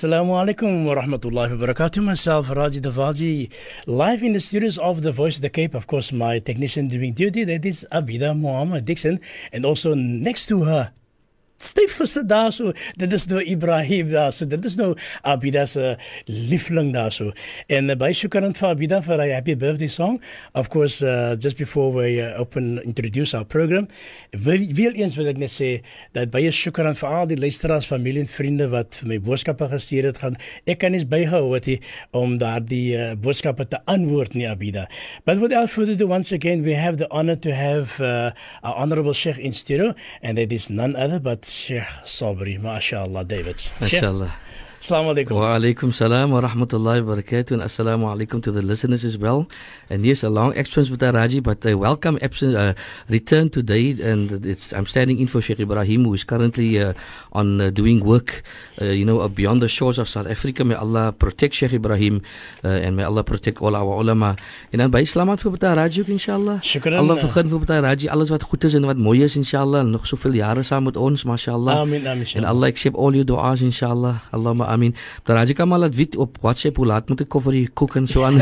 Assalamu alaikum wa rahmatullahi wa barakatuh. Myself, Raji Davaji, live in the studios of The Voice of the Cape. Of course, my technician doing duty, that is Abida Muhammad Dixon. And also next to her, styf gesit daarso. Dit is nou Ibrahim daarso. Dit is nou Abida se liefling daarso. En uh, by shukran vir Abida for a happy birthday song. Of course, uh, just before we uh, open introduce our program, wil, wil eens wil ek net sê dat baie shukran vir al die luisteraars, familie en vriende wat vir my boodskappe gestuur het gaan. Ek kan nie byhou wat hy om daardie uh, boodskappe te antwoord nie Abida. But without further ado, once again we have the honor to have uh, our honorable Sheikh in studio and it is none other but Sheikh Sabri, mashallah, Davis. Mashallah. Assalamu alaikum. Wa alaikum salam wa rahmatullahi wa barakatuh and assalamu alaikum to the listeners as well. And yes, a long absence with Raji, but a welcome absence, uh, return today. And it's, I'm standing in for Sheikh Ibrahim, who is currently uh, on uh, doing work, uh, you know, beyond the shores of South Africa. May Allah protect Sheikh Ibrahim uh, and may Allah protect all our ulama. En dan by Islamat vir Bata Raji ook, inshallah. Shukran. Allah vergun vir Bata Raji alles wat goed is en wat mooi is, inshallah. En nog soveel jare saam met ons, mashallah. Amin, amin. And Allah accept all your du'as, inshallah. Allahumma amin. Taraji kan maar laat weet op WhatsApp hoe laat moet ek vir die koek en so aan.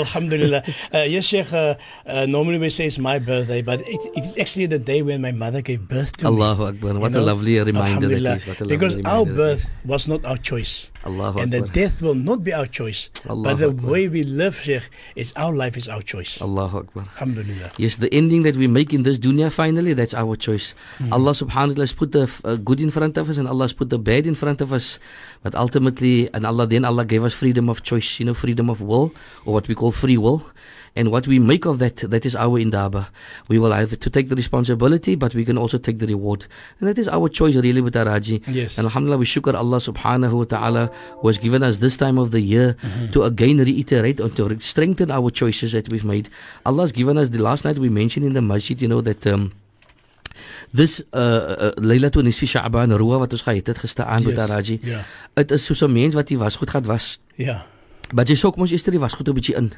Alhamdulillah. Uh, yes, Sheikh, uh, uh, normally we say it's my birthday, but it, it is actually the day when my mother gave birth to me. Allahu Akbar. What You a know, lovely reminder that is. What a lovely Because our birth was not our choice. And the death will not be our choice. But the Akbar. way we live, Sheikh, is our life is our choice. Allahu Akbar. Alhamdulillah. Yes, the ending that we make in this dunya finally, that's our choice. Hmm. Allah subhanahu wa ta'ala has put the uh, good in front of us and Allah has put the bad in front of us. But ultimately, and Allah then Allah gave us freedom of choice, you know, freedom of will, or what we call free will. And what we make of that, that is our indaba. We will have to take the responsibility, but we can also take the reward. And that is our choice really with Araji. Yes. And Alhamdulillah, we shukr Allah subhanahu wa ta'ala who has given us this time of the year Mm-hmm. to again reiterate or to strengthen our choices that we've made. Allah has given us, the last night we mentioned in the masjid, you know, that um, this uh, uh, Laylatul Nisfi Sha'ban, Ruwa wat ons gehad het gisteraan met Yes. Araji. Ja. Dit is soos 'n mens wat die wasgoed gaan was. Ja. Maar jy soek mos eers die wasgoed 'n bietjie in.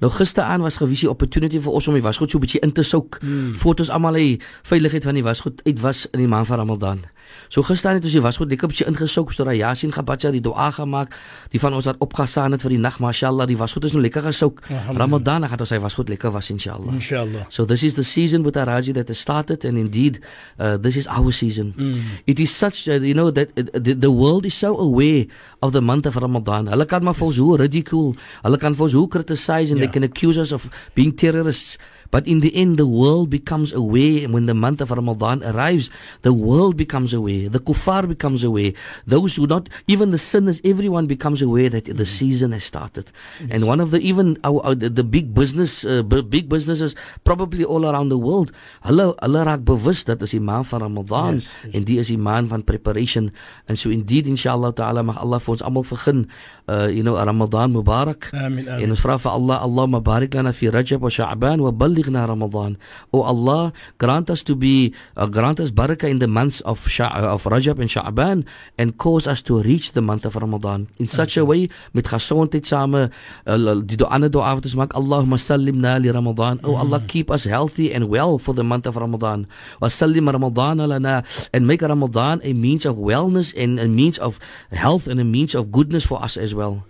Nou gisteraan was gewisie opportunity vir ons om die wasgoed so 'n bietjie in te soek Mm. voordat ons almal die veiligheid van die wasgoed uitwas in die maand van Ramadan. So gisteraan het ons die wasgoed lekker bietjie ingesouk, so dat Yasin Gabatja die dua gemaak, die van ons wat opgestaan het vir die nag, mashallah, die wasgoed is nou lekker gesouk. Ramadan dan gaan ons sy wasgoed lekker was inshallah. Inshallah. So this is the season with Araji that has started, and indeed, uh, this is our season. Mm. It is such, uh, you know, that uh, the, the world is so aware of the month of Ramadan. Hulle kan maar vir ons hoe ridicule, hulle kan vir ons hoe criticize, and Yeah. they can accuse us of being terrorists. But in the end, the world becomes aware when the month of Ramadan arrives. The world becomes aware. The kuffar becomes aware. Those who not, even the sinners, everyone becomes aware that the season has started. And one of the even our, our the, the big business, uh, big businesses, probably all around the world, hulle hulle raak bewus dat is die maand van Ramadan Yes, yes. en die is die maand van preparation. And so indeed, inshallah ta'ala, mag Allah vir ons almal vergun, uh, you know, Ramadan Mubarak. Amin, En amin. ons vra vir Allah, Allahumma barik lana fi Rajab wa Sha'ban wa ballighna Ramadan. O Allah, grant us to be, uh, grant us barakah in the months of Sha- of Rajab and Sha'ban and cause us to reach the month of Ramadan. In such a way, met gesondheid same, uh, die do ander dua wat ons maak, Allahumma sallimna li Ramadan. O Allah, keep us healthy and well for the month of Ramadan. Wa sallim Ramadan lana and make Ramadan a means of wellness and a means of health and a means of goodness for us as well.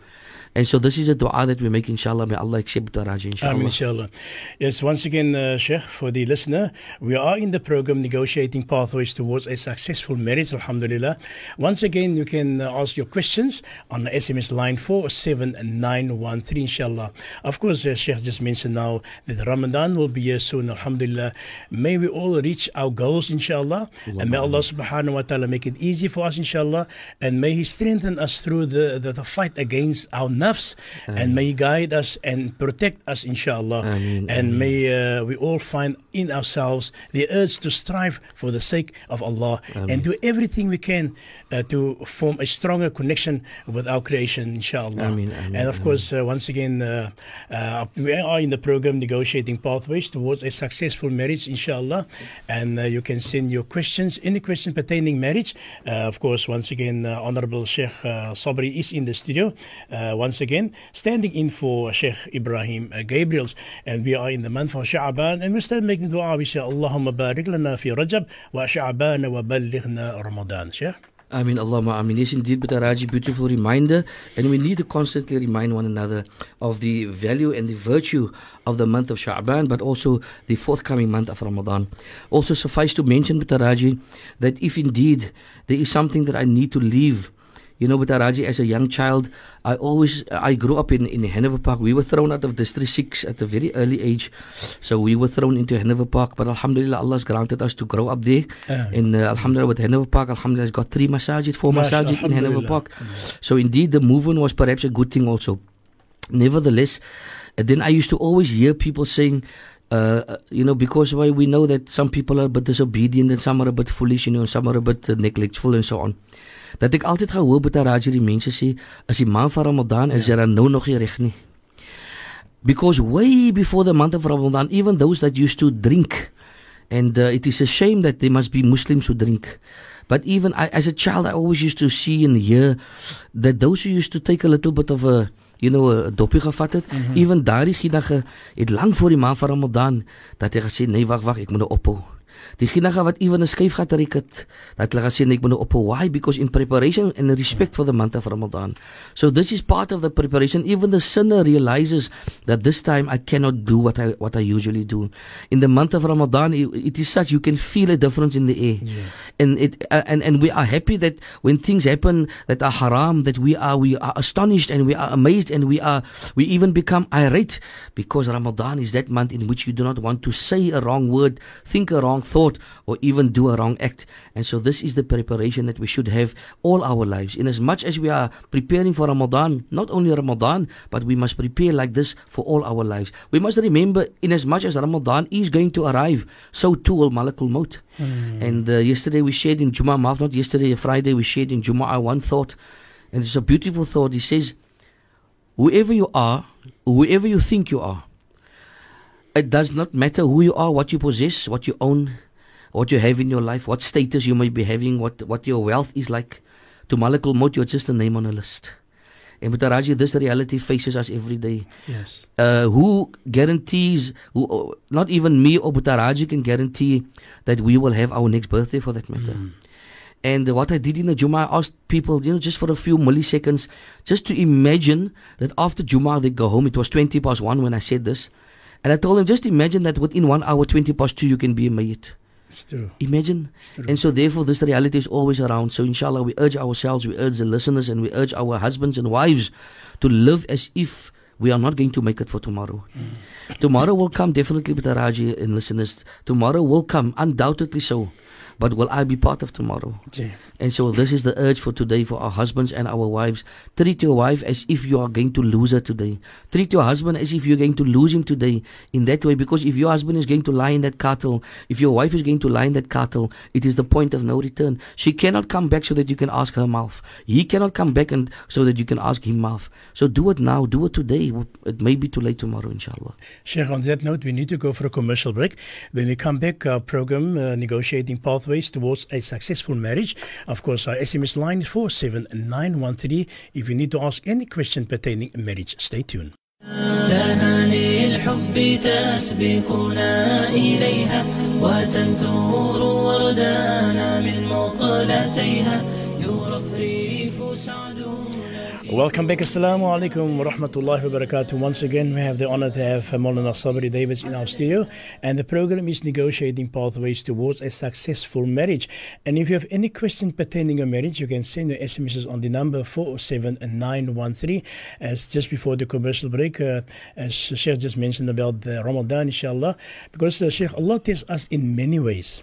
And so this is a dua that we make inshallah. May Allah accept the Raji inshallah. Amin, inshallah. Yes, once again, uh, Sheikh, for the listener, we are in the program negotiating pathways towards a successful marriage, alhamdulillah. Once again, you can uh, ask your questions on the SMS line 47913, inshallah. Of course, uh, Sheikh just mentioned now that Ramadan will be here soon, alhamdulillah. May we all reach our goals, inshallah. And may Allah subhanahu wa ta'ala make it easy for us, inshallah. And may He strengthen us through the, the, the fight against our nafs. And may He guide us and protect us, inshallah. Ameen, And may uh, we all find in ourselves the urge to strive for the sake of Allah and do everything we can uh, to form a stronger connection with our creation, inshallah. Ameen, ameen, and of course, uh, once again, uh, uh, we are in the program negotiating pathways towards a successful marriage, inshallah. And uh, you can send your questions, any question pertaining marriage. Uh, of course, once again, uh, Honorable Sheikh uh, Sabri is in the studio. Uh, once again, standing in for Sheikh Ebrahim uh, Gabriels. And we are in the month of Sha'ban. And we start making barik lana fi Rajab wa Sha'ban wa ballighna Sheikh. I mean, Allahumma Amin. Yes, indeed, but Raji, beautiful reminder. And we need to constantly remind one another of the value and the virtue of the month of Sha'ban, but also the forthcoming month of Ramadan. Also, suffice to mention, Raji, that if indeed there is something that I need to leave you know, with Araji, as a young child, I always, I grew up in, in Hanover Park. We were thrown out of District 6 at a very early age. So we were thrown into Hanover Park. But Alhamdulillah, Allah has granted us to grow up there. Uh, and uh, Alhamdulillah, with Hanover Park, Alhamdulillah, has got three masajid, four masajid in Hanover Park. So indeed, the movement was perhaps a good thing also. Nevertheless, then I used to always hear people saying, uh, uh you know, because why we know that some people are a bit disobedient and some are a bit foolish, you know, and some are a bit uh, neglectful and so on. Dat ek altyd gehoor het dat Raji die mense sê as die maand van Ramadan is ja. jy dan nou nog nie reg nie. Because way before the month of Ramadan even those that used to drink and uh, it is a shame that there must be Muslims who drink. But even I, as a child I always used to see and hear that those who used to take a little bit of a you know 'n dopie gevat het, mm -hmm. even daardie ginige het lank voor die maand van Ramadan dat hy gesê nee wag wag ek moet nou ophou. Die ginige wat ewen 'n skuif gehad het, dat hulle gesê ek moet nou op why because in preparation and respect for the month of Ramadan. So this is part of the preparation. Even the sinner realizes that this time I cannot do what I what I usually do. In the month of Ramadan, it is such you can feel a difference in the air. Yeah. And it uh, and and we are happy that when things happen that are haram that we are we are astonished and we are amazed and we are we even become irate because Ramadan is that month in which you do not want to say a wrong word, think a wrong thought or even do a wrong act. And so this is the preparation that we should have all our lives. In as much as we are preparing for Ramadan, not only Ramadan, but we must prepare like this for all our lives. We must remember in as much as Ramadan is going to arrive, so too will Malakul Maut. Mm. And uh, yesterday we shared in Jum'ah Maaf, not yesterday, Friday, we shared in Jum'ah one thought. And it's a beautiful thought. He says, whoever you are, whoever you think you are, it does not matter who you are, what you possess, what you own, what you have in your life, what status you may be having, what, what your wealth is like. To Malakul Maut, you're just a name on a list. And Mutaraji, this reality faces us every day. Yes. Uh, who guarantees, who, uh, not even me or Mutaraji can guarantee that we will have our next birthday for that matter. Mm. And what I did in the Juma, I asked people, you know, just for a few milliseconds, just to imagine that after Juma they go home. It was 20 past 1 when I said this. And I told him, just imagine that within one hour, 20 past 2, you can be a mayyit. It's true. Imagine. It's true. And so, therefore, this reality is always around. So, inshallah, we urge ourselves, we urge the listeners, and we urge our husbands and wives to live as if we are not going to make it for tomorrow. Mm. Tomorrow will come definitely, with Raji and listeners. Tomorrow will come, undoubtedly so. But will I be part of tomorrow? Yeah. And so this is the urge for today for our husbands and our wives. Treat your wife as if you are going to lose her today. Treat your husband as if you're going to lose him today in that way. Because if your husband is going to lie in that cattle, if your wife is going to lie in that cattle, it is the point of no return. She cannot come back so that you can ask her mouth. He cannot come back and so that you can ask him mouth. So do it now. Do it today. It may be too late tomorrow, inshallah. Sheikh, on that note, we need to go for a commercial break. When we come back, our program, uh, Negotiating Pathways Towards a Successful Marriage. Of course, our SMS line is 47913. If you need to ask any question pertaining marriage, stay tuned. الحب تسبقنا إليها وتنثور وردانا من مقلتيها يرفرف سعدون Welcome back. Assalamu alaikum wa rahmatullahi wa barakatuh. Once again, we have the honor to have Maulana Sabri Davis in our studio, and the program is Negotiating Pathways Towards a Successful Marriage. And if you have any question pertaining to marriage, you can send your SMSs on the number 47913. As just before the commercial break, uh, as Sheikh just mentioned about the Ramadan, inshallah, because uh, Sheikh, Allah tells us in many ways.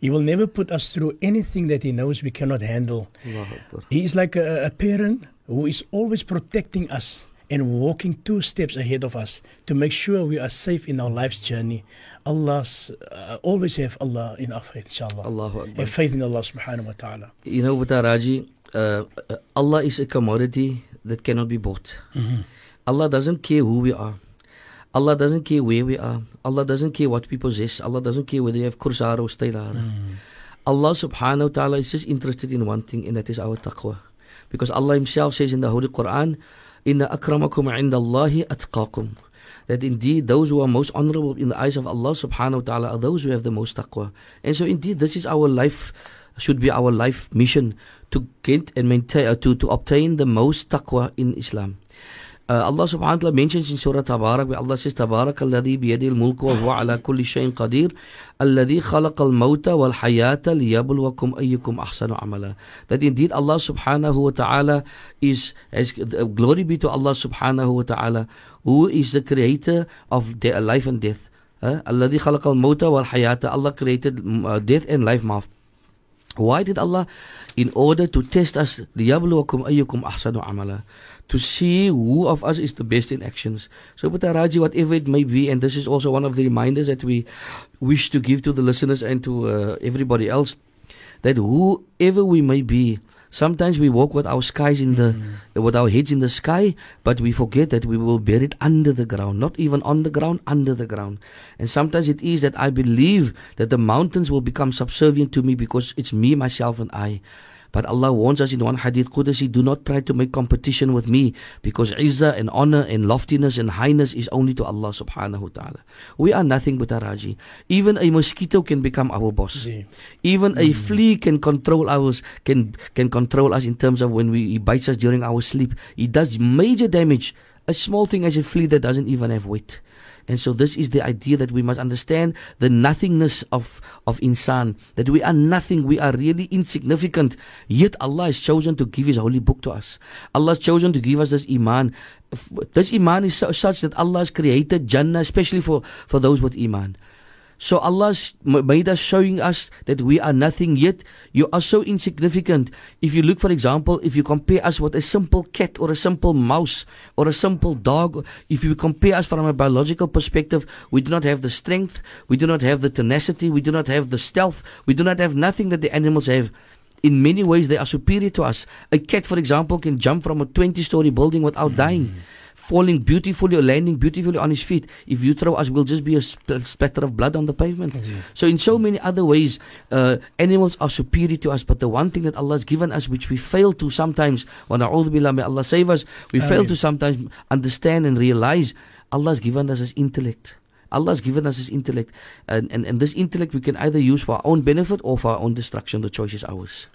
He will never put us through anything that He knows we cannot handle. He is like a, a parent who is always protecting us and walking two steps ahead of us to make sure we are safe in our life's journey. Allah uh, always have Allah in our faith, inshallah. Allahu Akbar. Have faith in Allah subhanahu wa ta'ala. You know, what, Raji, uh, uh, Allah is a commodity that cannot be bought. Mm-hmm. Allah doesn't care who we are. Allah doesn't care where we are. Allah doesn't care what we possess. Allah doesn't care whether you have kursar or Mm. Allah subhanahu wa ta'ala is just interested in one thing, and that is our taqwa. Because Allah Himself says in the Holy Quran, Inna akramakum indallahi atqakum. That indeed those who are most honorable in the eyes of Allah subhanahu wa ta'ala are those who have the most taqwa. And so indeed this is our life should be our life mission to get and maintain uh, to to obtain the most taqwa in Islam. Uh, Allah subhanahu wa ta'ala mentions in Surah Tabarak where Allah says Tabarak alladhi biyadil mulku wa huwa ala kulli shayin qadir alladhi khalaqa al-mawta wal hayata liyabluwakum ayyukum ahsanu amala that indeed Allah subhanahu wa ta'ala is as uh, glory be to Allah subhanahu wa ta'ala who is the creator of de- life and death. alladhi khalaqa al-mawta wal hayata Allah created uh, death and life maaf why did Allah in order to test us liyabluwakum ayyukum ahsanu amala to see who of us is the best in actions. So, Raji, whatever it may be, and this is also one of the reminders that we wish to give to the listeners and to uh, everybody else, that whoever we may be, sometimes we walk with our skies in the, mm. with our heads in the sky, but we forget that we will bear it under the ground, not even on the ground, under the ground. And sometimes it is that I believe that the mountains will become subservient to me because it's me, myself, and I. But Allah warns us in one hadith Qudsi, do not try to make competition with me because izzah and honor and loftiness and highness is only to Allah subhanahu wa ta'ala. We are nothing but a raji. Even a mosquito can become our boss. Yeah. Even mm. a flea can control us, can, can control us in terms of when we, he bites us during our sleep. He does major damage. A small thing as a flea that doesn't even have weight. And so this is the idea that we must understand the nothingness of, of insan, that we are nothing, we are really insignificant. Yet Allah has chosen to give His holy book to us. Allah has chosen to give us this iman. This iman is such that Allah has created Jannah, especially for, for those with iman. So Allah made us showing us that we are nothing yet. You are so insignificant. If you look, for example, if you compare us with a simple cat or a simple mouse or a simple dog, if you compare us from a biological perspective, we do not have the strength, we do not have the tenacity, we do not have the stealth, we do not have nothing that the animals have. In many ways, they are superior to us. A cat, for example, can jump from a 20 story building without mm. dying falling beautifully or landing beautifully on his feet. If you throw us, we'll just be a splatter of blood on the pavement. So, in so many other ways, uh, animals are superior to us. But the one thing that Allah has given us, which we fail to sometimes, when billah, may Allah save us, we fail to sometimes understand and realize Allah has given us His intellect. Allah has given us His intellect. And, and, and this intellect we can either use for our own benefit or for our own destruction. The choice is ours.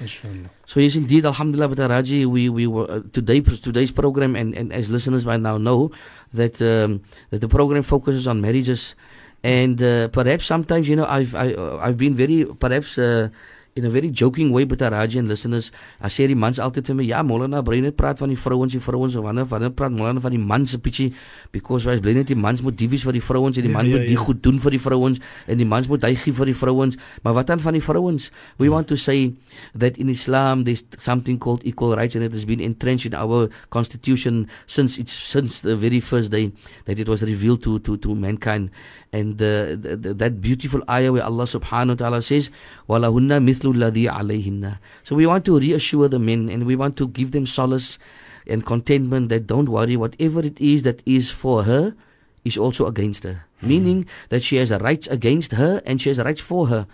Inshallah. So yes, indeed, Alhamdulillah, but Raji, we we were uh, today today's program, and, and as listeners by now know that um, that the program focuses on marriages, and uh, perhaps sometimes you know I've I, uh, I've been very perhaps. Uh, in a very joking way met Raji and listeners. As sê die mans altyd vir my, ja, Molana net praat van die vrouens, die vrouens of wanneer wanneer praat Molana van die mans se bietjie because wys bly net die mans moet diefies vir die vrouens en die ja, man ja, moet ja, die goed doen vir die vrouens en die mans moet hy gee vir die vrouens. Maar wat dan van die vrouens? We want to say that in Islam there's something called equal rights and it has been entrenched in our constitution since it's since the very first day that it was revealed to to to mankind and the, the, that beautiful ayah where Allah subhanahu wa ta'ala says walahunna mithlu alladhi alayhinna. So we want to reassure the men and we want to give them solace and contentment that don't worry whatever it is that is for her is also against her. Mm-hmm. meaning that she has rights against her and she has rights for her.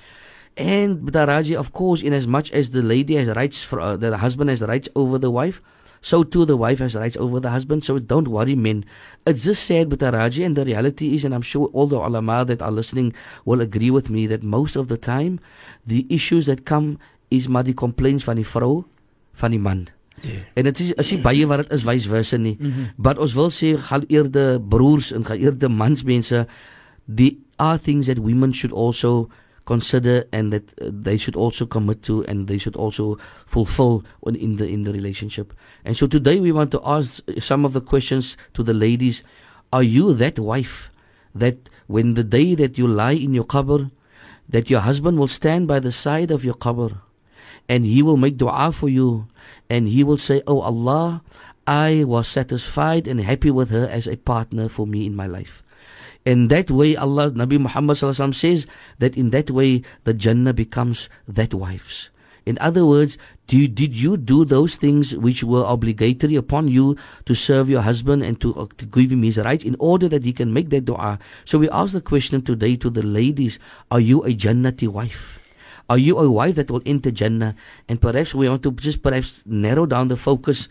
And Daraji, of course, in as much as the lady has rights for uh, the husband has rights over the wife, so too the wife has rights over the husband. So don't worry, men. It's just sad, but Raji, and the reality is, and I'm sure all the ulama that are listening will agree with me that most of the time, the issues that come is maar die complaints van die vrou van die man. Yeah. En dit is as jy baie wat dit is vice versa nie. Mm -hmm. But ons wil sê gaan eerde broers en gaan eerde mansmense the are things that women should also consider and that uh, they should also commit to and they should also fulfill in the in the relationship. And so today we want to ask some of the questions to the ladies. Are you that wife that when the day that you lie in your qabr, that your husband will stand by the side of your qabr and he will make dua for you and he will say, Oh Allah, I was satisfied and happy with her as a partner for me in my life. In that way, Allah, Nabi Muhammad says that in that way the Jannah becomes that wife's. In other words, you, did you do those things which were obligatory upon you to serve your husband and to, uh, to give him his rights in order that he can make that dua? So we ask the question today to the ladies Are you a Jannati wife? Are you a wife that will enter Jannah? And perhaps we want to just perhaps narrow down the focus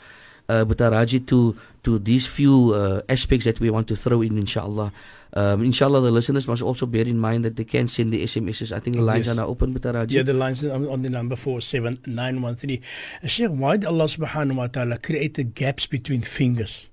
uh, Butaraji, to to these few uh, aspects that we want to throw in, inshallah. Um, inshallah, the listeners must also bear in mind that they can send the SMSs. I think the lines Yes. are now open, Butaraji. Yeah, the lines are on on the number 47913. Uh, Sheikh, why did Allah subhanahu wa ta'ala create the gaps between fingers?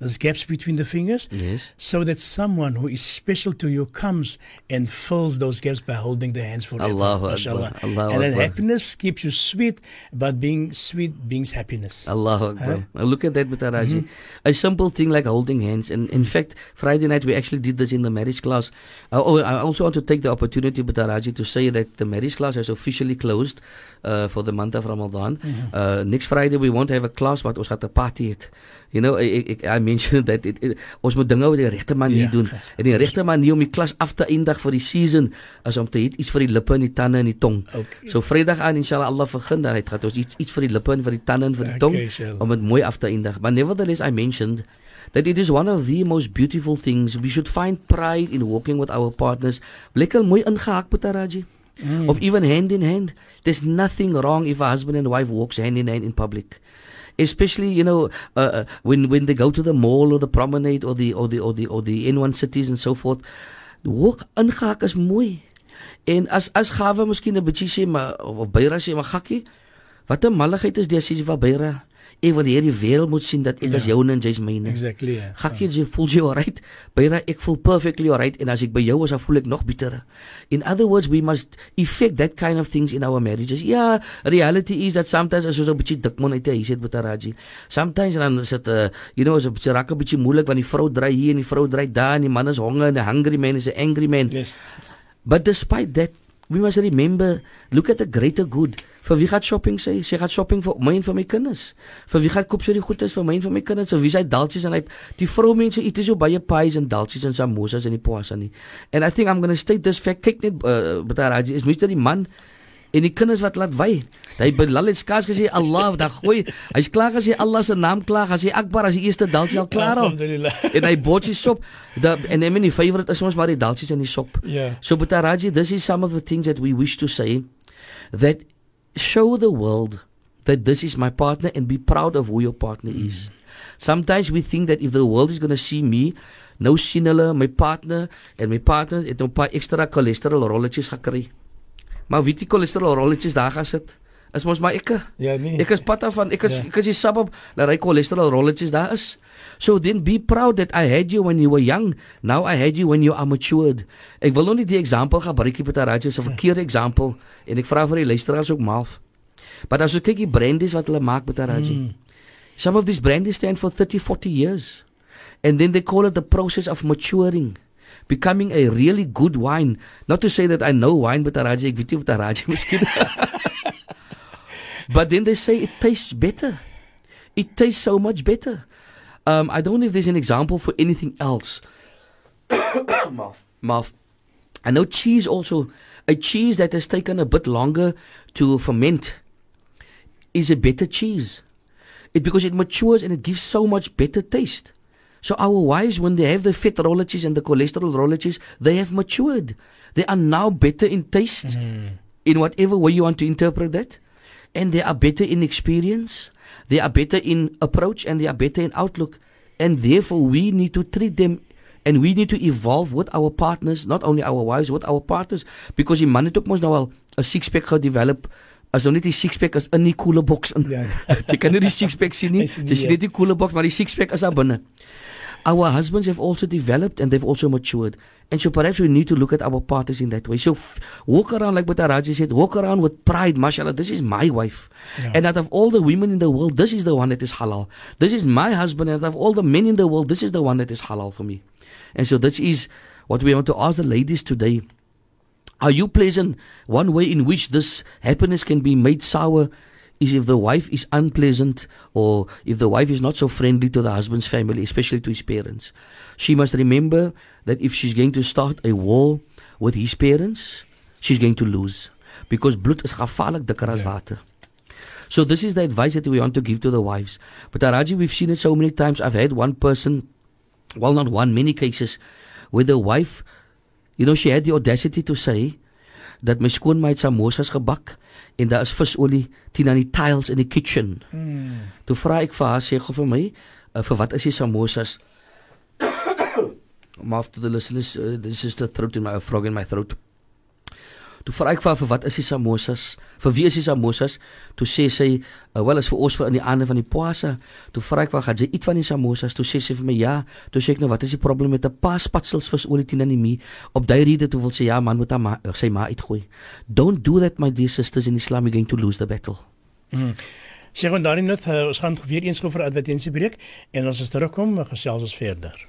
There's gaps between the fingers Yes. so that someone who is special to you comes and fills those gaps by holding the hands forever. Allahu. Akbar, Allahu and then Akbar. happiness keeps you sweet, but being sweet brings happiness. Allahu Akbar. Now Look at that, Butaraji. Mm-hmm. A simple thing like holding hands. And in fact, Friday night we actually did this in the marriage class. Oh, I also want to take the opportunity, Butaraji, to say that the marriage class has officially closed uh, for the month of Ramadan. Mm-hmm. Uh, next Friday we won't have a class, but ons gaan 'n party het. You know, ek, ek, I mentioned that it, it, ons moet dinge op die regte manier Ja. doen. En die regte manier om die klas af te eindig vir die season is om te eet iets vir die lippe en die tande en die tong. Okay. So Vrydag aan inshallah Allah begin dan het gaan ons iets iets vir die lippe en vir die tande en vir die tong Okay, om dit mooi af te eindig. But nevertheless I mentioned that it is one of the most beautiful things. We should find pride in walking with our partners. Lekker mooi ingehak Butaraji. Mm. Of even hand in hand. There's nothing wrong if a husband and wife walks hand in hand in public. Especially, you know, uh, uh, when when they go to the mall or the promenade or the or the or the or the N1 cities and so forth. Walk ingehak is mooi. En as as gawe miskien 'n bietjie sê maar of, of byra sê maar gakkie. Wat 'n malligheid is dis van byra. Ek wil hierdie wêreld moet sien dat ek Ja. as joune en jy's myne. Exactly. Yeah. Gakkie jy voel jy alright. Byra ek voel perfectly alright en as ek by jou is dan voel ek nog bitterer. In other words we must effect that kind of things in our marriages. Ja, reality is that sometimes as ons 'n bietjie dik man uit 'n huis het met 'n raji. Sometimes dan is dit 'n uh, you know, is 'n bietjie raak 'n bietjie moeilik want die vrou dry hier en die vrou dry daar en die man is honger en 'n hungry man is 'n angry man. Yes. But despite that, we must remember, look at the greater good. Vir wie gaan shopping sê? Sy gaan shopping vir my en vir my kinders. Vir wie gaan koop sy die goedes vir my en vir my kinders? Vir wie sy dalsies en hy die vroumense eet so baie pies en dalsies en samosas en die poasa nie. And I think I'm going to state this fact kyk net uh, Bataraji is Mr die man en die kinders wat laat wy. Hy belal het skaars gesê Allah, dan gooi. Hy's klaar gesê Allah se naam klaar, as hy Akbar as die eerste dalsie al klaar al. Alhamdulillah. En hy botjie sop. Da en I mean die favorite is ons maar die dalsies en die sop. Yeah. So, Butaraji, this is some of the things that we wish to say that show the world that this is my partner and be proud of who your partner is. Sometimes we think that if the world is going to see me, nou sien hulle my partner en my partner het nou 'n paar ekstra cholesterol rolletjies gekry. Maar weet jy cholesterol rolletjies daar gaan sit? Is mos maar ek. Ja, nee. Ek is af van ek is Ja. ek is die sabab dat hy cholesterol rolletjies daar is. So then be proud that I had you when you were young. Now I had you when you are matured. Ek wil nou nie die voorbeeld gebruik hier Pataraji as 'n verkeerde voorbeeld en ek vra vir die luisteraars ook maaf. Maar as jy kyk die brandies wat hulle maak Pataraji. Mm. Some of these brandies stand for 30, 40 years. And then they call it the process of maturing. Becoming a really good wine. Not to say that I know wine, but Taraji, ek weet nie wat Taraji miskien. but then they say it tastes better. It tastes so much better. Um, I don't know if there's an example for anything else. Mouth. Mouth. I know cheese also. A cheese that has taken a bit longer to ferment is a better cheese. It because it matures and it gives so much better taste. So our wives, when they have the fat rolletjes and the cholesterol rolletjes, they have matured. They are now better in taste, Mm. in whatever way you want to interpret that, and they are better in experience. They are better in approach and they are better in outlook, and therefore we need to treat them. And we need to evolve with our partners, not only our wives, with our partners. Because die man het ook mos nou al 'n six pack gedevelop. As nou net die six pack is in die koele boks in. Ja. jy kan nie die six pack sien nie. Jy sien ja. net die koele boks, maar die six pack is daar binne. Our husbands have also developed and they've also matured. And so perhaps we need to look at our partners in that way. So f- walk around like what Raji said, walk around with pride, mashallah, this is my wife. Yeah. And out of all the women in the world, this is the one that is halal. This is my husband, and out of all the men in the world, this is the one that is halal for me. And so this is what we want to ask the ladies today. Are you pleasant? One way in which this happiness can be made sour is if the wife is unpleasant or if the wife is not so friendly to the husband's family, especially to his parents. She must remember that if she's going to start a war with his parents, she's going to lose because bloed is gevaarlik dikker as water. So this is the advice that we want to give to the wives. But Araji, we've seen it so many times. I've had one person, well, not one, many cases, where the wife, you know, she had the audacity to say dat my skoonmaat samosas gebak en daar is visolie teen aan die tiles in die kitchen. Mm. Toe vra ek vir haar sê gou vir my, uh, vir wat is die samosas? After the listeners, uh, this is the throat in my frog in my throat. Toe vra ek vir haar vir wat is die samosas? Vir wie is die samosas? Toe sê sy, uh, "Wel, is vir ons vir in die aande van die Paasa." Toe vra ek vir haar, "Gaan jy eet van die samosas?" Toe sê sy vir my, "Ja." Toe sê ek nou, "Wat is die probleem met 'n paar spatsels visolie teen in die muur?" Op daai rede toe wil sy, "Ja, man moet haar ma sy ma uitgooi." Don't do that my dear sisters in Islam, you're going to lose the battle. Mm. Sê gewoon daarin net uh, ons gaan weer eens gou vir advertensiebreek en as ons terugkom uh, gesels ons verder.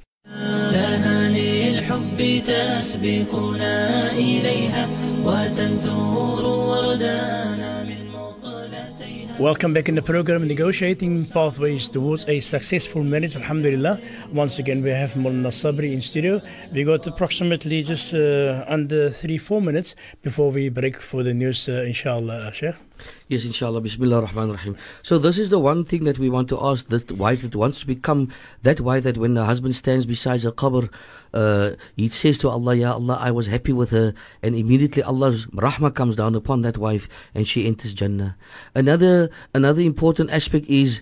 تهاني الحب تسبقنا إليها Welcome back in the program Negotiating Pathways Towards a Successful Marriage. Alhamdulillah. Once again, we have Mulna Sabri in studio. We got approximately just uh, under three, four minutes before we break for the news, uh, inshallah, Sheikh. Yes, inshallah. Bismillah ar-Rahman ar-Rahim. So this is the one thing that we want to ask that wife that wants to become that wife that when the husband stands beside her qabr, uh, he says to Allah, Ya Allah, I was happy with her. And immediately Allah's rahmah comes down upon that wife and she enters Jannah. Another, another important aspect is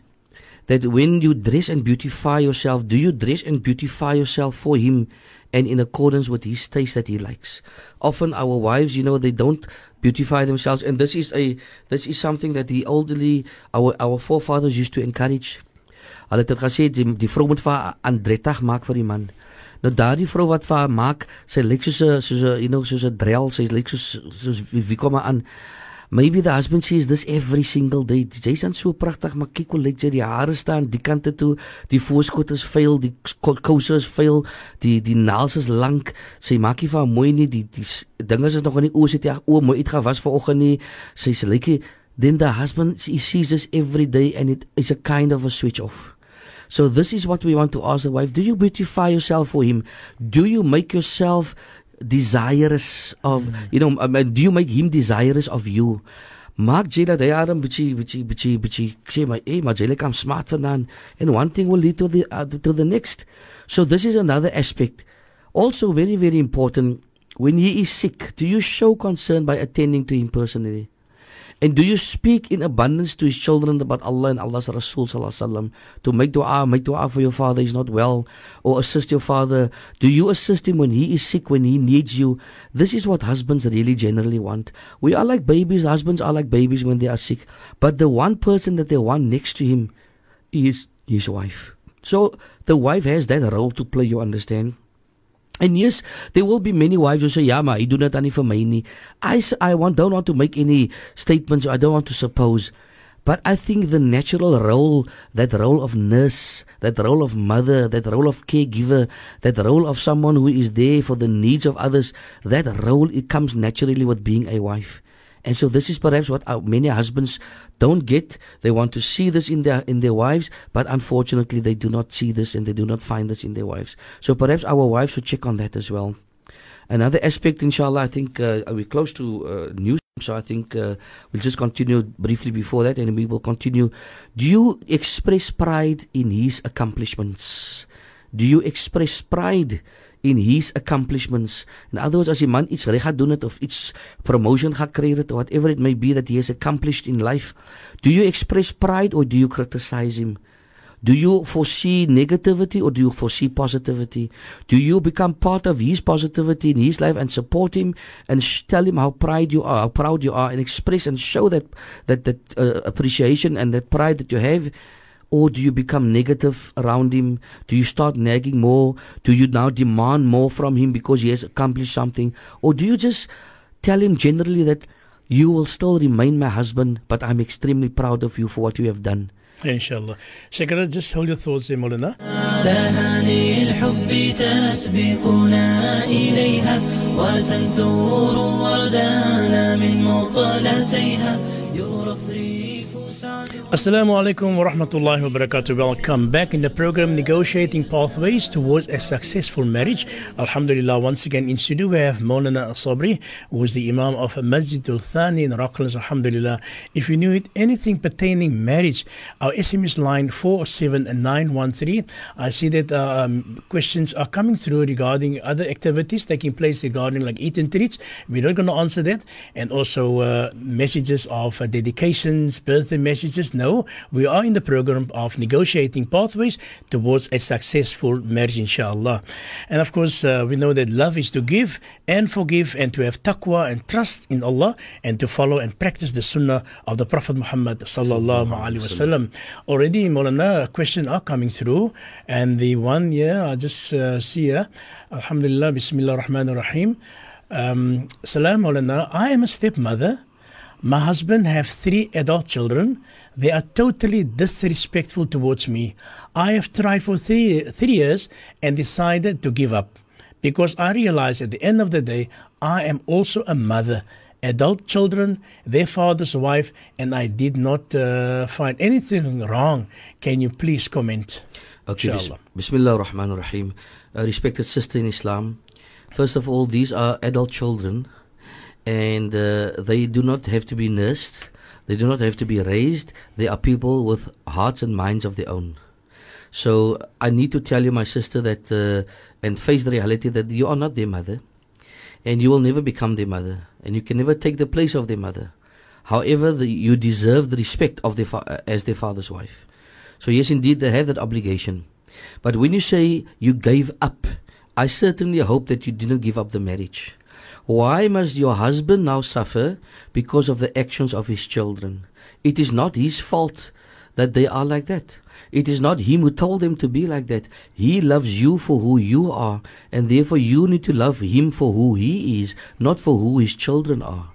that when you dress and beautify yourself, do you dress and beautify yourself for him and in accordance with his taste that he likes? Often our wives, you know, they don't beautify themselves, and this is a this is something that the elderly our our forefathers used to encourage. Hulle het dit gesê die, die vrou moet vir haar aandrettig maak vir die man. Nou daardie vrou wat vir haar maak, sy lyk soos 'n soos 'n you know soos 'n drel, sy lyk soos soos wie, wie kom aan. Maybe the husband sees this every single day. Jy's dan so pragtig, maar kyk hoe lyk jy, die hare staan die kante toe, die voorskot is vuil, die kouse is vuil, die die naels is lank. Sy maak nie vir haar mooi nie, die die dinge is nog in die oë sit jy o, mooi uitgewas vanoggend nie. Sy sê lyk then the husband he sees this every day and it is a kind of a switch off. So this is what we want to ask the wife. Do you beautify yourself for him? Do you make yourself desirous of mm. you know um, do you make him desirous of you? Maak dat hy aan bietjie bietjie bietjie bietjie sê my hey maar jy lyk am smart vandaan and one thing will lead to the uh, to the next. So this is another aspect. Also very very important when he is sick do you show concern by attending to him personally And do you speak in abundance to his children about Allah and Allah's Rasul sallallahu to make dua, make dua for your father he's not well, or assist your father? Do you assist him when he is sick, when he needs you? This is what husbands really generally want. We are like babies. Husbands are like babies when they are sick. But the one person that they want next to him is his wife. So the wife has that role to play. You understand? And yes, there will be many wives who say, "Ja, maar hy doen dit aan nie vir. I I want don't want to make any statements. I don't want to suppose. But I think the natural role, that role of nurse, that role of mother, that role of caregiver, that role of someone who is there for the needs of others, that role it comes naturally with being a wife. And so this is perhaps what our, many husbands don't get. They want to see this in their in their wives, but unfortunately they do not see this and they do not find this in their wives. So perhaps our wives should check on that as well. Another aspect, inshallah, I think uh, we're close to uh, news. So I think uh, we'll just continue briefly before that, and we will continue. Do you express pride in his accomplishments? Do you express pride in his accomplishments. In other words, as die man iets reg gedoen het of iets promotion gekry het or whatever it may be that he has accomplished in life, do you express pride or do you criticize him? Do you foresee negativity or do you foresee positivity? Do you become part of his positivity in his life and support him and tell him how proud you are, how proud you are, and express and show that that that uh, appreciation and that pride that you have? Or do you become negative around him? Do you start nagging more? Do you now demand more from him because he has accomplished something? Or do you just tell him generally that you will still remain my husband, but I'm extremely proud of you for what you have done? Inshallah. Shakira, just hold your thoughts there, Molana. ثناني الحب تسبقنا إليها Assalamu alaikum wa rahmatullahi wa barakatuh. Welcome back in the program Negotiating Pathways Towards a Successful Marriage. Alhamdulillah, once again in studio we have Maulana Sabri, who is the Imam of Masjid al Thani in Rocklands. Alhamdulillah. If you knew anything pertaining marriage, our SMS line 47913. I see that um, questions are coming through regarding other activities taking place regarding like eat and treats. We're not going to answer that. And also uh, messages of uh, dedications, birthday messages. No, we are in the program of negotiating pathways towards a successful marriage, inshallah. And of course, uh, we know that love is to give and forgive and to have taqwa and trust in Allah and to follow and practice the sunnah of the Prophet Muhammad sallallahu alaihi wasallam. Already, Molana, questions are coming through, and the one, yeah, I just uh, see here. Alhamdulillah, Bismillah Rahman Rahim. Um, Salam Molana, I am a stepmother. My husband have three adult children. They are totally disrespectful towards me. I have tried for three, three years and decided to give up because I realized at the end of the day, I am also a mother. Adult children, their father's wife, and I did not uh, find anything wrong. Can you please comment? Okay, Inshallah. Bismillah ar-Rahman ar-Rahim. Uh, respected sister in Islam, first of all, these are adult children and uh, they do not have to be nursed. They do not have to be raised. They are people with hearts and minds of their own. So I need to tell you, my sister, that uh, and face the reality that you are not their mother, and you will never become their mother, and you can never take the place of their mother. However, the, you deserve the respect of their fa- uh, as their father's wife. So yes, indeed, they have that obligation. But when you say you gave up, I certainly hope that you didn't give up the marriage. Why must your husband now suffer because of the actions of his children? It is not his fault that they are like that. It is not him who told them to be like that. He loves you for who you are, and therefore you need to love him for who he is, not for who his children are.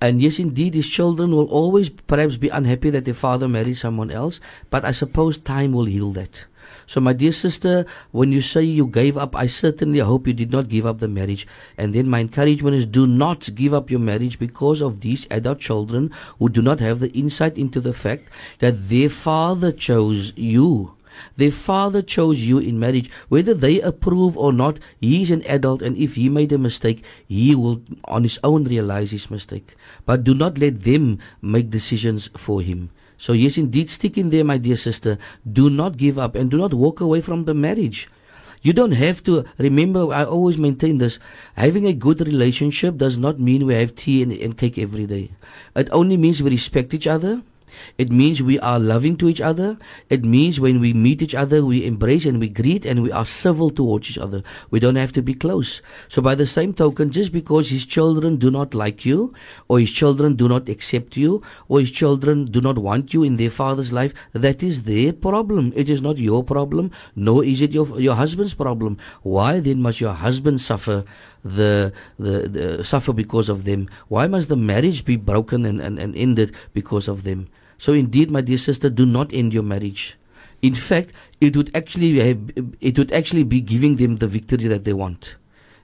And yes, indeed, his children will always perhaps be unhappy that their father married someone else, but I suppose time will heal that. So, my dear sister, when you say you gave up, I certainly hope you did not give up the marriage. And then my encouragement is do not give up your marriage because of these adult children who do not have the insight into the fact that their father chose you. Their father chose you in marriage. Whether they approve or not, he is an adult, and if he made a mistake, he will on his own realize his mistake. But do not let them make decisions for him. So, yes, indeed, stick in there, my dear sister. Do not give up and do not walk away from the marriage. You don't have to remember. I always maintain this. Having a good relationship does not mean we have tea and, and cake every day. It only means we respect each other. It means we are loving to each other. It means when we meet each other, we embrace and we greet and we are civil towards each other. We don't have to be close. So, by the same token, just because his children do not like you, or his children do not accept you, or his children do not want you in their father's life, that is their problem. It is not your problem, nor is it your, your husband's problem. Why then must your husband suffer? the, the, the suffer because of them? Why must the marriage be broken and, and, and ended because of them? So indeed, my dear sister, do not end your marriage. In fact, it would actually have, it would actually be giving them the victory that they want.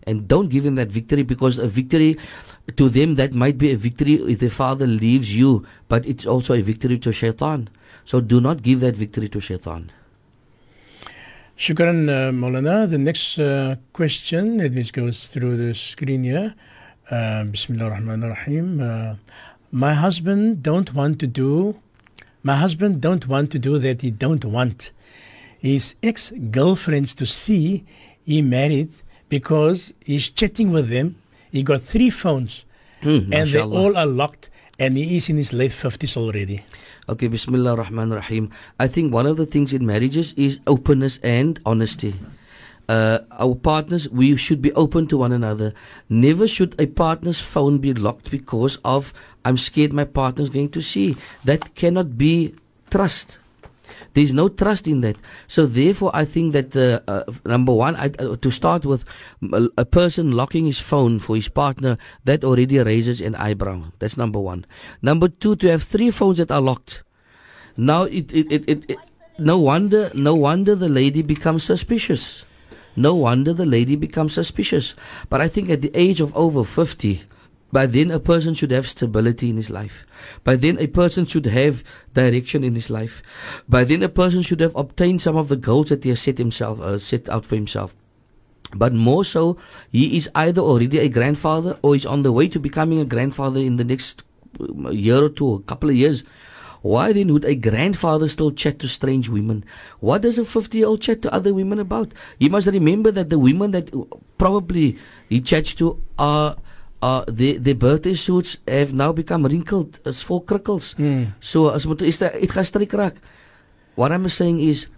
And don't give them that victory because a victory to them that might be a victory if their father leaves you, but it's also a victory to shaitan. So do not give that victory to shaitan. Shukran, uh, Maulana. The next uh, question, let me go through the screen here. Uh, Bismillah ar-Rahman ar-Rahim. Uh, my husband don't want to do, my husband don't want to do that he don't want. His ex-girlfriends to see he married because he's chatting with them. He got three phones Hmm, and they all are locked and he is in his late 50s already. Okay, Bismillah ar-Rahman ar-Rahim. I think one of the things in marriages is openness and honesty. Uh, our partners, we should be open to one another. Never should a partner's phone be locked because of I'm scared my partner's going to see. That cannot be trust. There's no trust in that. So therefore, I think that uh, uh, number one, I, uh, to start with, a person locking his phone for his partner that already raises an eyebrow. That's number one. Number two, to have three phones that are locked. Now it it, it, it, it no wonder no wonder the lady becomes suspicious. No wonder the lady becomes suspicious. But I think at the age of over fifty, By then, a person should have stability in his life. By then, a person should have direction in his life. By then, a person should have obtained some of the goals that he has set himself uh, set out for himself. But more so, he is either already a grandfather or is on the way to becoming a grandfather in the next uh, year or two, a couple of years. Why then would a grandfather still chat to strange women? What does a 50 year old chat to other women about? You must remember that the women that probably he chats to are. Uh, their, their birthday suits have now become wrinkled as full crickles. Mm. So as moet is dit gaan stryk raak. What I'm saying is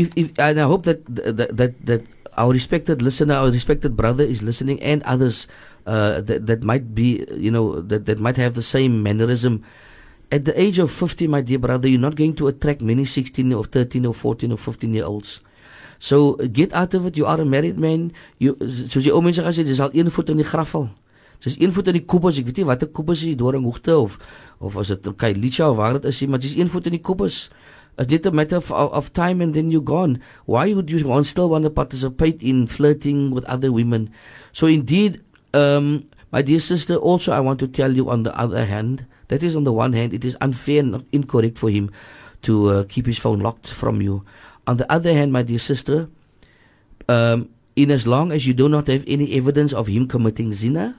if if and I hope that that that, that our respected listener, our respected brother is listening and others uh, that that might be you know that that might have the same mannerism. At the age of 50, my dear brother, you're not going to attract many 16 or 13 or 14 or 15 year olds. So get out of it. You are a married man. You soos die ou mense gesê, dis al een voet in die graf al. Dis een voet in die kubus. Ek weet nie watter kubus is doringhoogte of of as dit Kailicha of waar dit is, nie, maar dis een voet in die kubus. Is dit a matter of, of, of time and then you're gone? Why would you want still want to participate in flirting with other women? So indeed, um, my dear sister, also I want to tell you on the other hand, that is on the one hand, it is unfair and incorrect for him to uh, keep his phone locked from you. On the other hand, my dear sister, um, in as long as you do not have any evidence of him committing zina,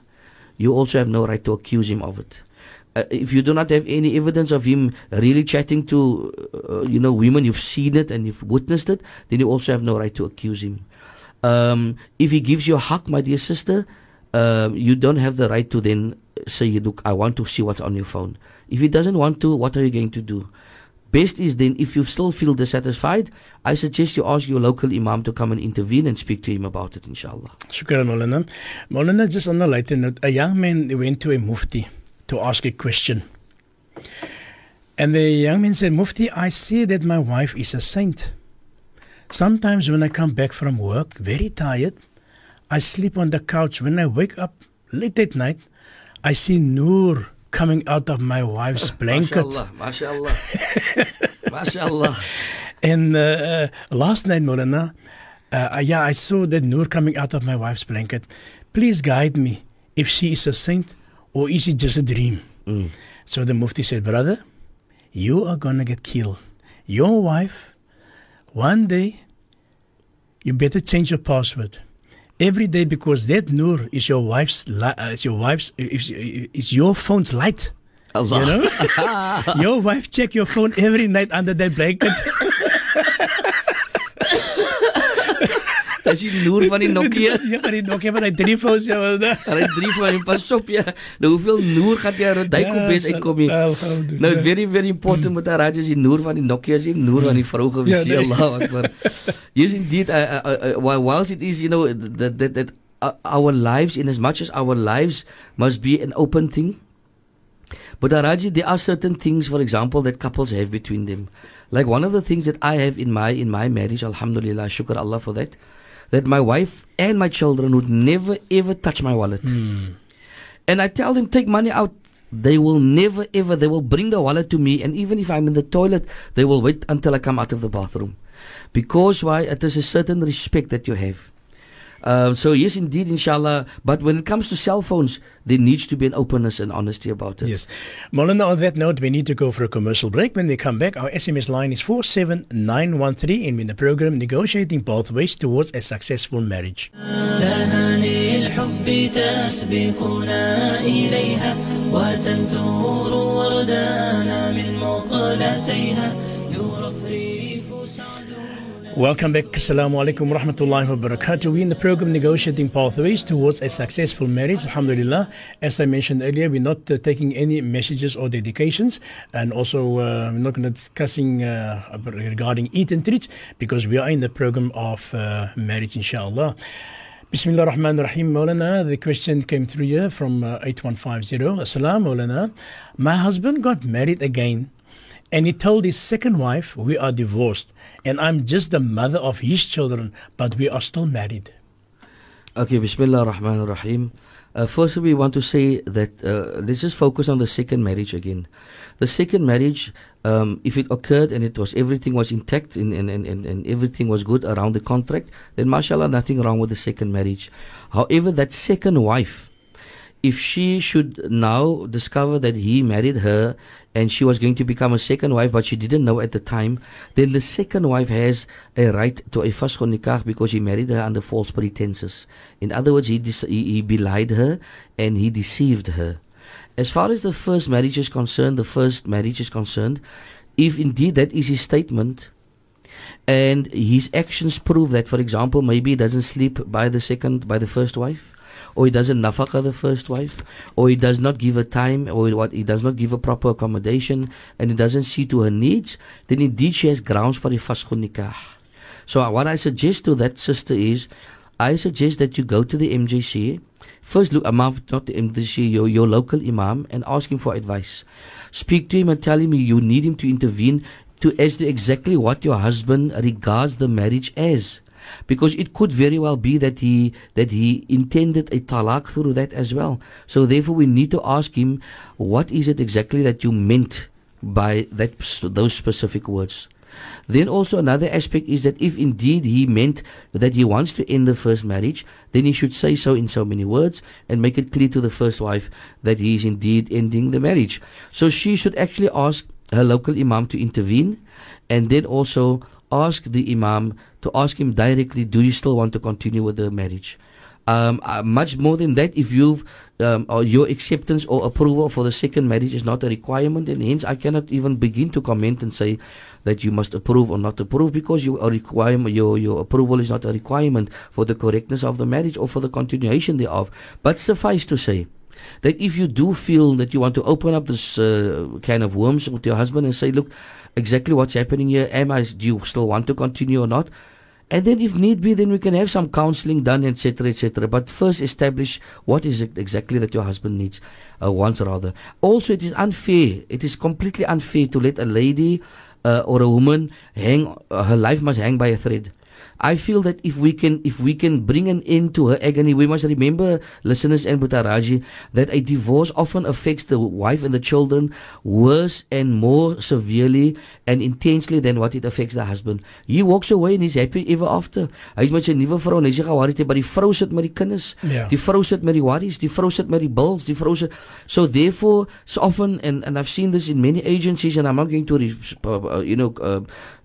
you also have no right to accuse him of it. Uh, if you do not have any evidence of him really chatting to, uh, you know, women, you've seen it and you've witnessed it, then you also have no right to accuse him. Um, if he gives you a hug, my dear sister, um, you don't have the right to then say, look, I want to see what's on your phone. If he doesn't want to, what are you going to do? Best is then, if you still feel dissatisfied, I suggest you ask your local imam to come and intervene and speak to him about it, inshallah. Shukran, Maulana. Maulana, just on a lighter note, a young man went to a mufti to ask a question. And the young man said, Mufti, I see that my wife is a saint. Sometimes when I come back from work, very tired, I sleep on the couch. When I wake up late at night, I see Noor coming out of my wife's blanket. MashaAllah, MashaAllah. MashaAllah. And uh, uh, last night, Molana, uh, yeah, I saw that Noor coming out of my wife's blanket. Please guide me if she is a saint or is it just a dream? Mm. So the Mufti said, Brother, you are going to get killed. Your wife, one day, you better change your password. Every day, because that nur is your wife's, li- uh, is your wife's, is, is your phone's light. Allah. You know, your wife check your phone every night under that blanket. Dis die noer van die Nokia. ja, maar die Nokia met die drie phones ja. wel, het drie van hom pas op ja. Nou hoeveel noer gaan jy uit daai kom wees uitkom hier? Nou very very important met daai is die noer van die Nokia is die noer van die vrou gewees. Ja, Ja. Allah Akbar. Yes indeed uh, uh, uh, while it is you know that that, that uh, our lives in as much as our lives must be an open thing But Araji, there are certain things, for example, that couples have between them. Like one of the things that I have in my in my marriage, Alhamdulillah, shukr Allah for that, that my wife and my children would never ever touch my wallet. Hmm. And I tell them take money out. They will never ever. They will bring the wallet to me, and even if I'm in the toilet, they will wait until I come out of the bathroom, because why? It is a certain respect that you have. Um, so yes, indeed, inshallah. But when it comes to cell phones, there needs to be an openness and honesty about it. Yes. Molana, on that note, we need to go for a commercial break. When we come back, our SMS line is 47913 and in the program Negotiating Pathways Towards a Successful Marriage. Welcome back. Assalamu alaikum wa rahmatullahi wa barakatuh. We're in the program Negotiating Pathways Towards a Successful Marriage. Alhamdulillah. As I mentioned earlier, we're not uh, taking any messages or dedications and also uh, we're not going to discussing uh, regarding eat and treat because we are in the program of uh, marriage, inshallah. Bismillah ar-Rahman ar-Rahim, Maulana. The question came through here from uh, 8150. Assalam, Maulana. My husband got married again and he told his second wife, We are divorced, and I'm just the mother of his children, but we are still married. Okay, Bismillah ar-Rahman ar-Rahim. Uh, first, we want to say that uh, let's just focus on the second marriage again. The second marriage, um, if it occurred and it was everything was intact and, and, and, and everything was good around the contract, then mashallah, nothing wrong with the second marriage. However, that second wife, if she should now discover that he married her and she was going to become a second wife, but she didn't know at the time, then the second wife has a right to a faskh nikah because he married her under false pretenses. In other words, he, he, he belied her and he deceived her. As far as the first marriage is concerned, the first marriage is concerned, if indeed that is his statement, and his actions prove that, for example, maybe he doesn't sleep by the second, by the first wife, or he doesn't nafaka the first wife, or he does not give her time, or what he does not give her proper accommodation, and he doesn't see to her needs, then indeed she has grounds for a faskhun nikah. So uh, what I suggest to that sister is, I suggest that you go to the MJC, first look, Imam, not the MJC, your, your local Imam, and ask him for advice. Speak to him and tell him you need him to intervene to as exactly what your husband regards the marriage as because it could very well be that he that he intended a talaq through that as well so therefore we need to ask him what is it exactly that you meant by that those specific words then also another aspect is that if indeed he meant that he wants to end the first marriage, then he should say so in so many words and make it clear to the first wife that he is indeed ending the marriage. So she should actually ask her local imam to intervene and then also ask the imam to ask him directly, do you still want to continue with the marriage? Um, uh, much more than that, if you've um, or your acceptance or approval for the second marriage is not a requirement, and hence I cannot even begin to comment and say that you must approve or not approve because your requirement, your your approval is not a requirement for the correctness of the marriage or for the continuation thereof. But suffice to say that if you do feel that you want to open up this uh, kind of worms with your husband and say, look, exactly what's happening here, am I? Do you still want to continue or not? And then, if need be, then we can have some counseling done, etc., etc. But first, establish what is it exactly that your husband needs, uh, wants rather. Also, it is unfair. It is completely unfair to let a lady uh, or a woman hang. Uh, her life must hang by a thread. I feel that if we can if we can bring an end to her agony, we must remember, listeners and Butaraji, that a divorce often affects the wife and the children worse and more severely and intensely than what it affects the husband. He walks away and he's happy ever after. Hy is met sy nuwe vrou en hy sê geworried het, maar die vrou sit met die kinders. Ja. Die vrou sit met die worries, die vrou sit met die bills, die vrou sit so therefore so often and and I've seen this in many agencies and I'm not going to uh, you know uh,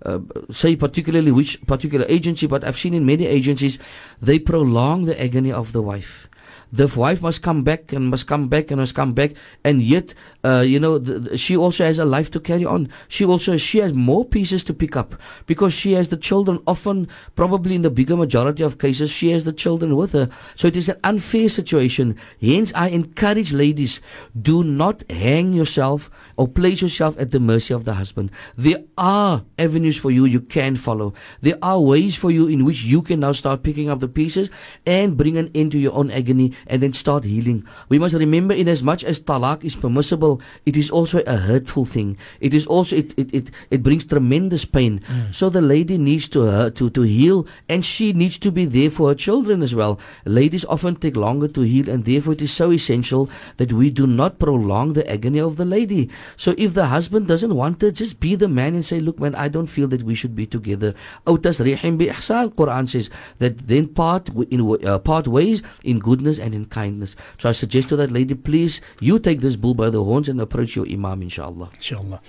uh, say particularly which particular agency, but I've seen in many agencies, they prolong the agony of the wife. The wife must come back and must come back and must come back, and yet uh, you know, the, she also has a life to carry on. She also she has more pieces to pick up because she has the children. Often, probably in the bigger majority of cases, she has the children with her. So it is an unfair situation. Hence, I encourage ladies: do not hang yourself or place yourself at the mercy of the husband. There are avenues for you you can follow. There are ways for you in which you can now start picking up the pieces and bring an end to your own agony and then start healing. We must remember, in as much as talak is permissible it is also a hurtful thing. It is also it it it, it brings tremendous pain. Mm. So the lady needs to uh, to to heal, and she needs to be there for her children as well. Ladies often take longer to heal, and therefore it is so essential that we do not prolong the agony of the lady. So if the husband doesn't want her, just be the man and say, "Look, man, I don't feel that we should be together." Autas rihim bi ihsan. Quran says that then part in uh, part ways in goodness and in kindness. So I suggest to that lady, please, you take this bull by the horns and approach your Imam, inshallah. Inshallah.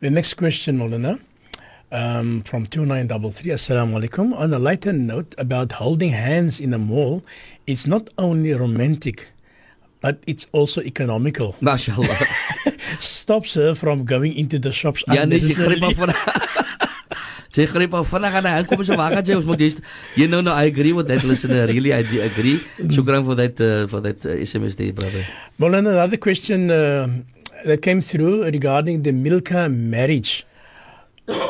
The next question, Molana, um, from 2933. Assalamu alaikum. On a lighter note about holding hands in a mall, it's not only romantic, but it's also economical. MashaAllah. Stops her from going into the shops unnecessarily. Sy greep af vinnig aan hy kom so waar gaan jy ons moet just you know no I agree with that listener really I do agree. Shukran for that uh, for that uh, SMS there brother. Well, another question uh, that came through regarding the Milka marriage.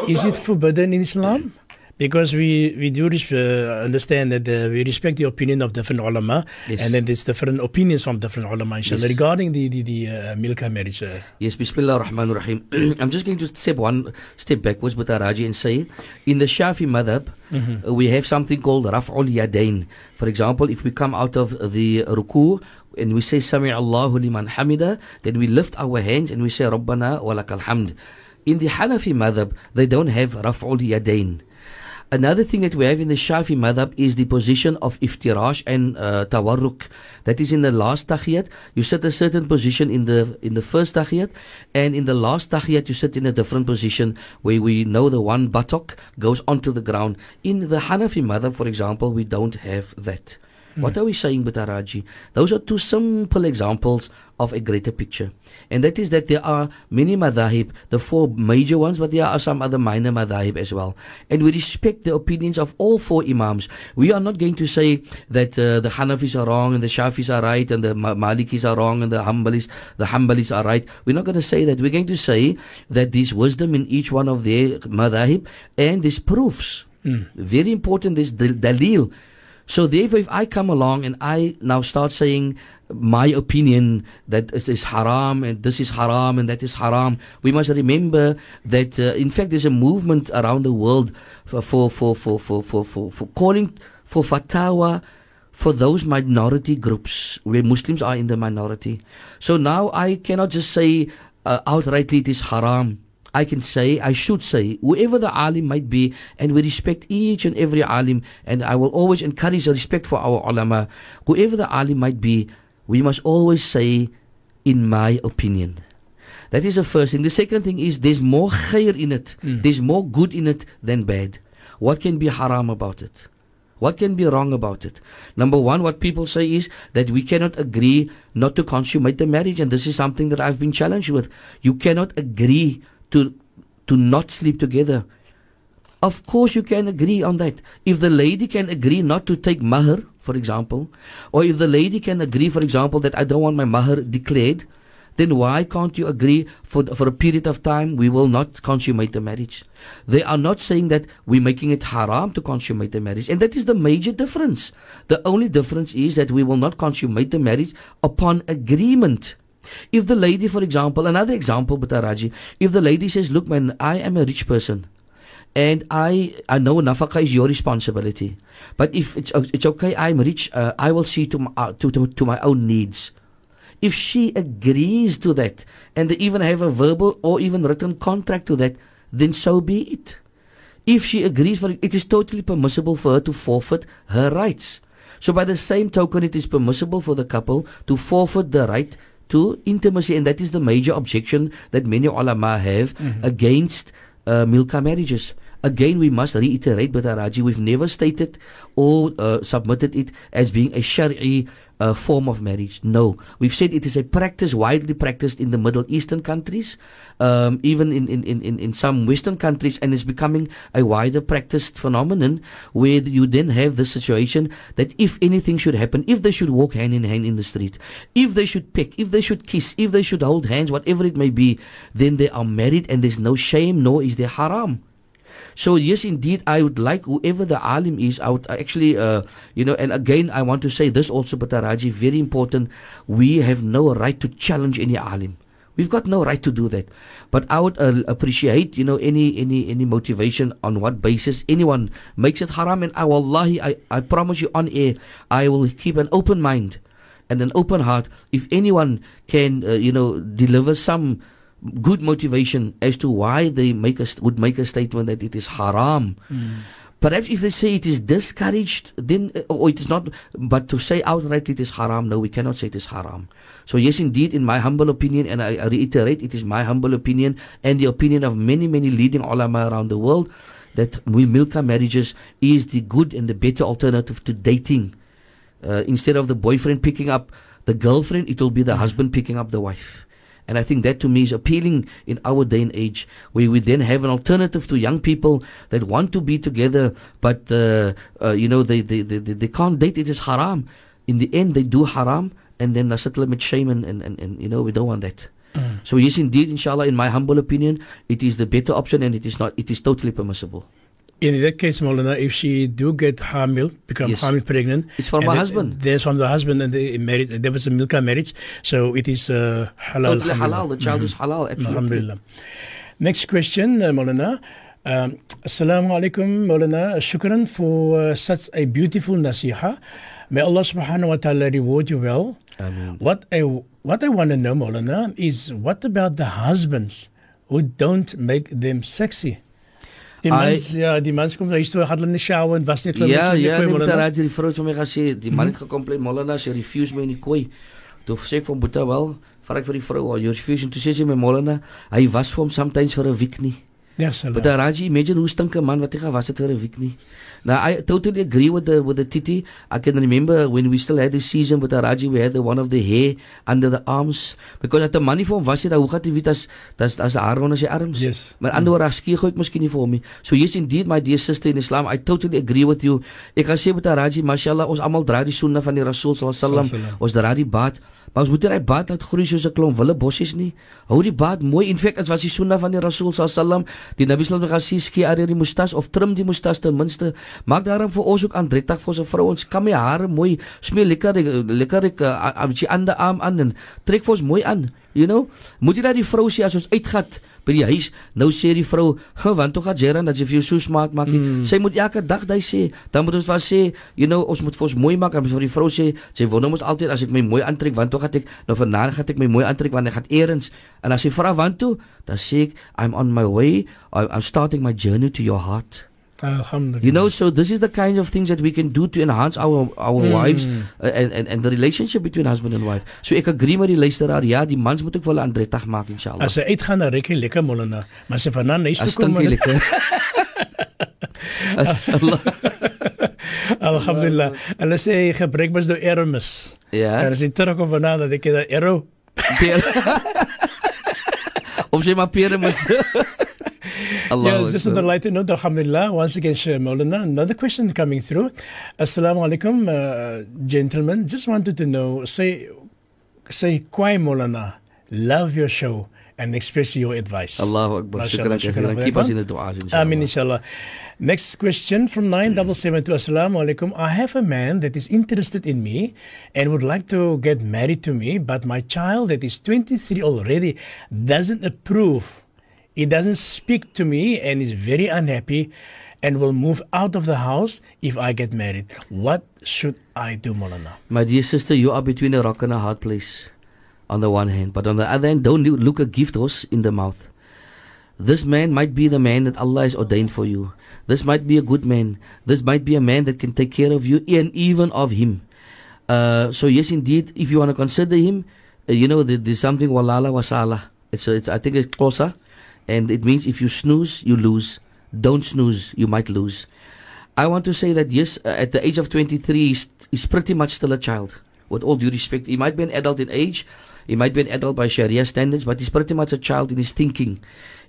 Is it forbidden in Islam? Because we, we do uh, understand that uh, we respect the opinion of different ulama, Yes. and then there's different opinions from different ulama, inshallah, Yes. regarding the, the, the uh, Milka marriage. Uh, Yes, Bismillah ar-Rahman ar-Rahim. I'm just going to step one step backwards with Araji and say, in the Shafi madhab, uh, we have something called Raf'ul Yadain. For example, if we come out of the ruku and we say Sami Allahu liman hamida, then we lift our hands and we say Rabbana wa lakal hamd. In the Hanafi madhab, they don't have Raf'ul Yadain. Another thing that we have in the Shafi madhab is the position of iftirash and uh, tawarruk. That is in the last tahiyat, you sit a certain position in the in the first tahiyat, and in the last tahiyat you sit in a different position where we know the one buttock goes onto the ground. In the Hanafi madhab, for example, we don't have that. What are we saying, Butaraji? Those are two simple examples of a greater picture. And that is that there are many madhahib, the four major ones, but there are some other minor madhahib as well. And we respect the opinions of all four imams. We are not going to say that uh, the Hanafis are wrong and the Shafis are right and the Malikis are wrong and the Hanbalis, the Hanbalis are right. We're not going to say that. We're going to say that there's wisdom in each one of their madhahib and there's proofs. Very important, there's the dalil. So therefore, if I come along and I now start saying my opinion that this is haram and this is haram and that is haram, we must remember that uh, in fact there's a movement around the world for for for for for for, for, for calling for fatwa for those minority groups where Muslims are in the minority. So now I cannot just say uh, outrightly it is haram. I can say, I should say, whoever the alim might be, and we respect each and every alim, and I will always encourage respect for our ulama, whoever the alim might be, we must always say, in my opinion. That is the first thing. The second thing is there's more khair in it, hmm. there's more good in it than bad. What can be haram about it? What can be wrong about it? Number one, what people say is that we cannot agree not to consummate the marriage, and this is something that I've been challenged with. You cannot agree to to not sleep together. Of course, you can agree on that. If the lady can agree not to take mahar, for example, or if the lady can agree, for example, that I don't want my mahar declared, then why can't you agree for for a period of time we will not consummate the marriage? They are not saying that we're making it haram to consummate the marriage, and that is the major difference. The only difference is that we will not consummate the marriage upon agreement. If the lady, for example, another example, Bataraji, if the lady says, Look, man, I am a rich person and I, I know nafaka is your responsibility. But if it's, it's okay, I'm rich, uh, I will see to my, uh, to, to, to my own needs. If she agrees to that and they even have a verbal or even written contract to that, then so be it. If she agrees for it, it is totally permissible for her to forfeit her rights. So by the same token, it is permissible for the couple to forfeit the right to intimacy, and that is the major objection that many ulama have against uh, milka marriages. Again, we must reiterate, Bataraji, we've never stated or uh, submitted it as being a Shari'i uh, form of marriage. No, we've said it is a practice widely practiced in the Middle Eastern countries, um, even in, in, in, in- some Western countries, and it's becoming a wider practiced phenomenon where you then have the situation that if anything should happen, if they should walk hand in hand in the street, if they should peck, if they should kiss, if they should hold hands, whatever it may be, then they are married and there's no shame, nor is there haram. So yes, indeed, I would like whoever the alim is. I would actually, uh, you know, and again, I want to say this also, Bataraji, very important. We have no right to challenge any alim. We've got no right to do that. But I would uh, appreciate, you know, any any any motivation on what basis anyone makes it haram. And I, wallahi, I, I promise you on air, I will keep an open mind and an open heart. If anyone can, uh, you know, deliver some good motivation as to why they make a, would make a statement that it is haram. Perhaps if they say it is discouraged, then uh, or it is not. But to say outright it is haram, no, we cannot say it is haram. So yes, indeed, in my humble opinion, and I, I reiterate, it is my humble opinion and the opinion of many, many leading ulama around the world that we milka marriages is the good and the better alternative to dating. Uh, instead of the boyfriend picking up the girlfriend, it will be the husband picking up the wife. And I think that to me is appealing in our day and age, where we then have an alternative to young people that want to be together, but uh, uh, you know they, they, they, they they can't date. It is haram. In the end, they do haram, and then settle with shame, and, and, and, and you know we don't want that. So yes, indeed, inshallah, in my humble opinion, it is the better option, and it is not. It is totally permissible. In that case, Molana, if she do get hamil, become Yes. hamil pregnant, It's from her husband. There's from the husband, and they married. There was a milka marriage, so it is uh, halal. Totally halal. The child is halal. Absolutely. Alhamdulillah. Next question, uh, Molana. Um, Assalamu alaikum, Molana. Shukran for uh, such a beautiful nasiha. May Allah subhanahu wa ta'ala reward you well. Ameen. What I, what I want to know, Molana, is what about the husbands who don't make them sexy? Die I- mens ja, die mens kom huis toe, gaan hulle in die shower en was net klim. Ja, ja, nee, Molana. met Raji die vrou het vir my gesê, die man het gekomplain Molana sy refuse my in die kooi. Toe sê ek vir Boeta wel, vra ek vir die vrou, "Are you refusing?" Toe sê sy my Molana, hy was vir hom sometimes vir 'n week nie. Ja, But sala. the Raji, imagine hoe stink 'n man wat hy gewas het vir 'n week nie. Now I totally agree with the with the Titi. I can remember when we still had this season with the Raji, we had the one of the hair under the arms because at the money vir hom was dit hoe gaan jy weet as as as haar onder sy arms. Yes. Maar ander woorde skie gooi ek miskien nie vir hom nie. So yes indeed my dear sister in Islam, I totally agree with you. Ek kan sê met die Raji, mashallah, ons almal dra die sunna van die Rasul sallallahu alaihi wasallam. Sallam. Ons dra die baad, maar ons moet nie daai baad laat groei soos 'n klomp wille bossies nie. Hou die baad mooi. In feite, dit was die sunna van die alaihi wasallam. Die Nabi alaihi wasallam skie area die mustas of trim die mustas ten minste. Maak daarom vir ons ook aandrettig vir ons vrouens. Kam my hare mooi, smee lekker lekker ek uh, uh, die ander arm aan en trek vir ons mooi aan. You know? Moet jy dat die vrou sê as ons uitgat by die huis, nou sê die vrou, "Huh, want toe gaan Jeran dat jy vir jou so smaak maak." Mm. Sy moet elke dag daai sê. Dan moet ons vir sê, you know, ons moet vir ons mooi maak. En vir die vrou sê, sy wonder mos altyd as ek my mooi aantrek, want toe gaan ek nou vanaand gaan ek my mooi aantrek want ek gaan eers. En as sy vra want toe, dan sê ek, "I'm on my way. I'm starting my journey to your heart." Alhamdulillah. You know, so this is the kind of things that we can do to enhance our our Mm. wives uh, and, and and the relationship between husband and wife. So ek agree met die luisteraar, ja, die mans moet ek vir hulle aandrettig maak inshallah. As hy uitgaan reik hy lekker Molana, maar as hy vanaand huis toe As kom, jy lekker. As Allah. alhamdulillah. Hulle sê gebruik mos nou Hermes. Ja. En as hy terugkom vanaand, dan ek dat Ero. Peer. Of jy maar moet. Allah. Yes, just on the lighter note, alhamdulillah. Once again, Sheikh Maulana, another question coming through. Assalamu alaikum, uh, gentlemen. Just wanted to know, say, say, Kwai Maulana, love your show and express your advice. Allahu Akbar. Shukran shukran. Keep us in the du'as inshallah. Amin, inshallah. Next question from 9772. Assalamu alaikum. I have a man that is interested in me and would like to get married to me, but my child that is 23 already doesn't approve. He doesn't speak to me and is very unhappy and will move out of the house if I get married. What should I do, Molana? My dear sister, you are between a rock and a hard place on the one hand, but on the other hand, don't look a gift horse in the mouth. This man might be the man that Allah has ordained for you. This might be a good man. This might be a man that can take care of you and even of him. Uh, so yes, indeed, if you want to consider him, uh, you know, there, there's something walala wasala. It's, a, it's I think it's closer, and it means if you snooze, you lose. Don't snooze, you might lose. I want to say that yes, uh, at the age of 23, he's, he's pretty much still a child. With all due respect, he might be an adult in age, he might be an adult by Sharia standards, but he's pretty much a child in his thinking.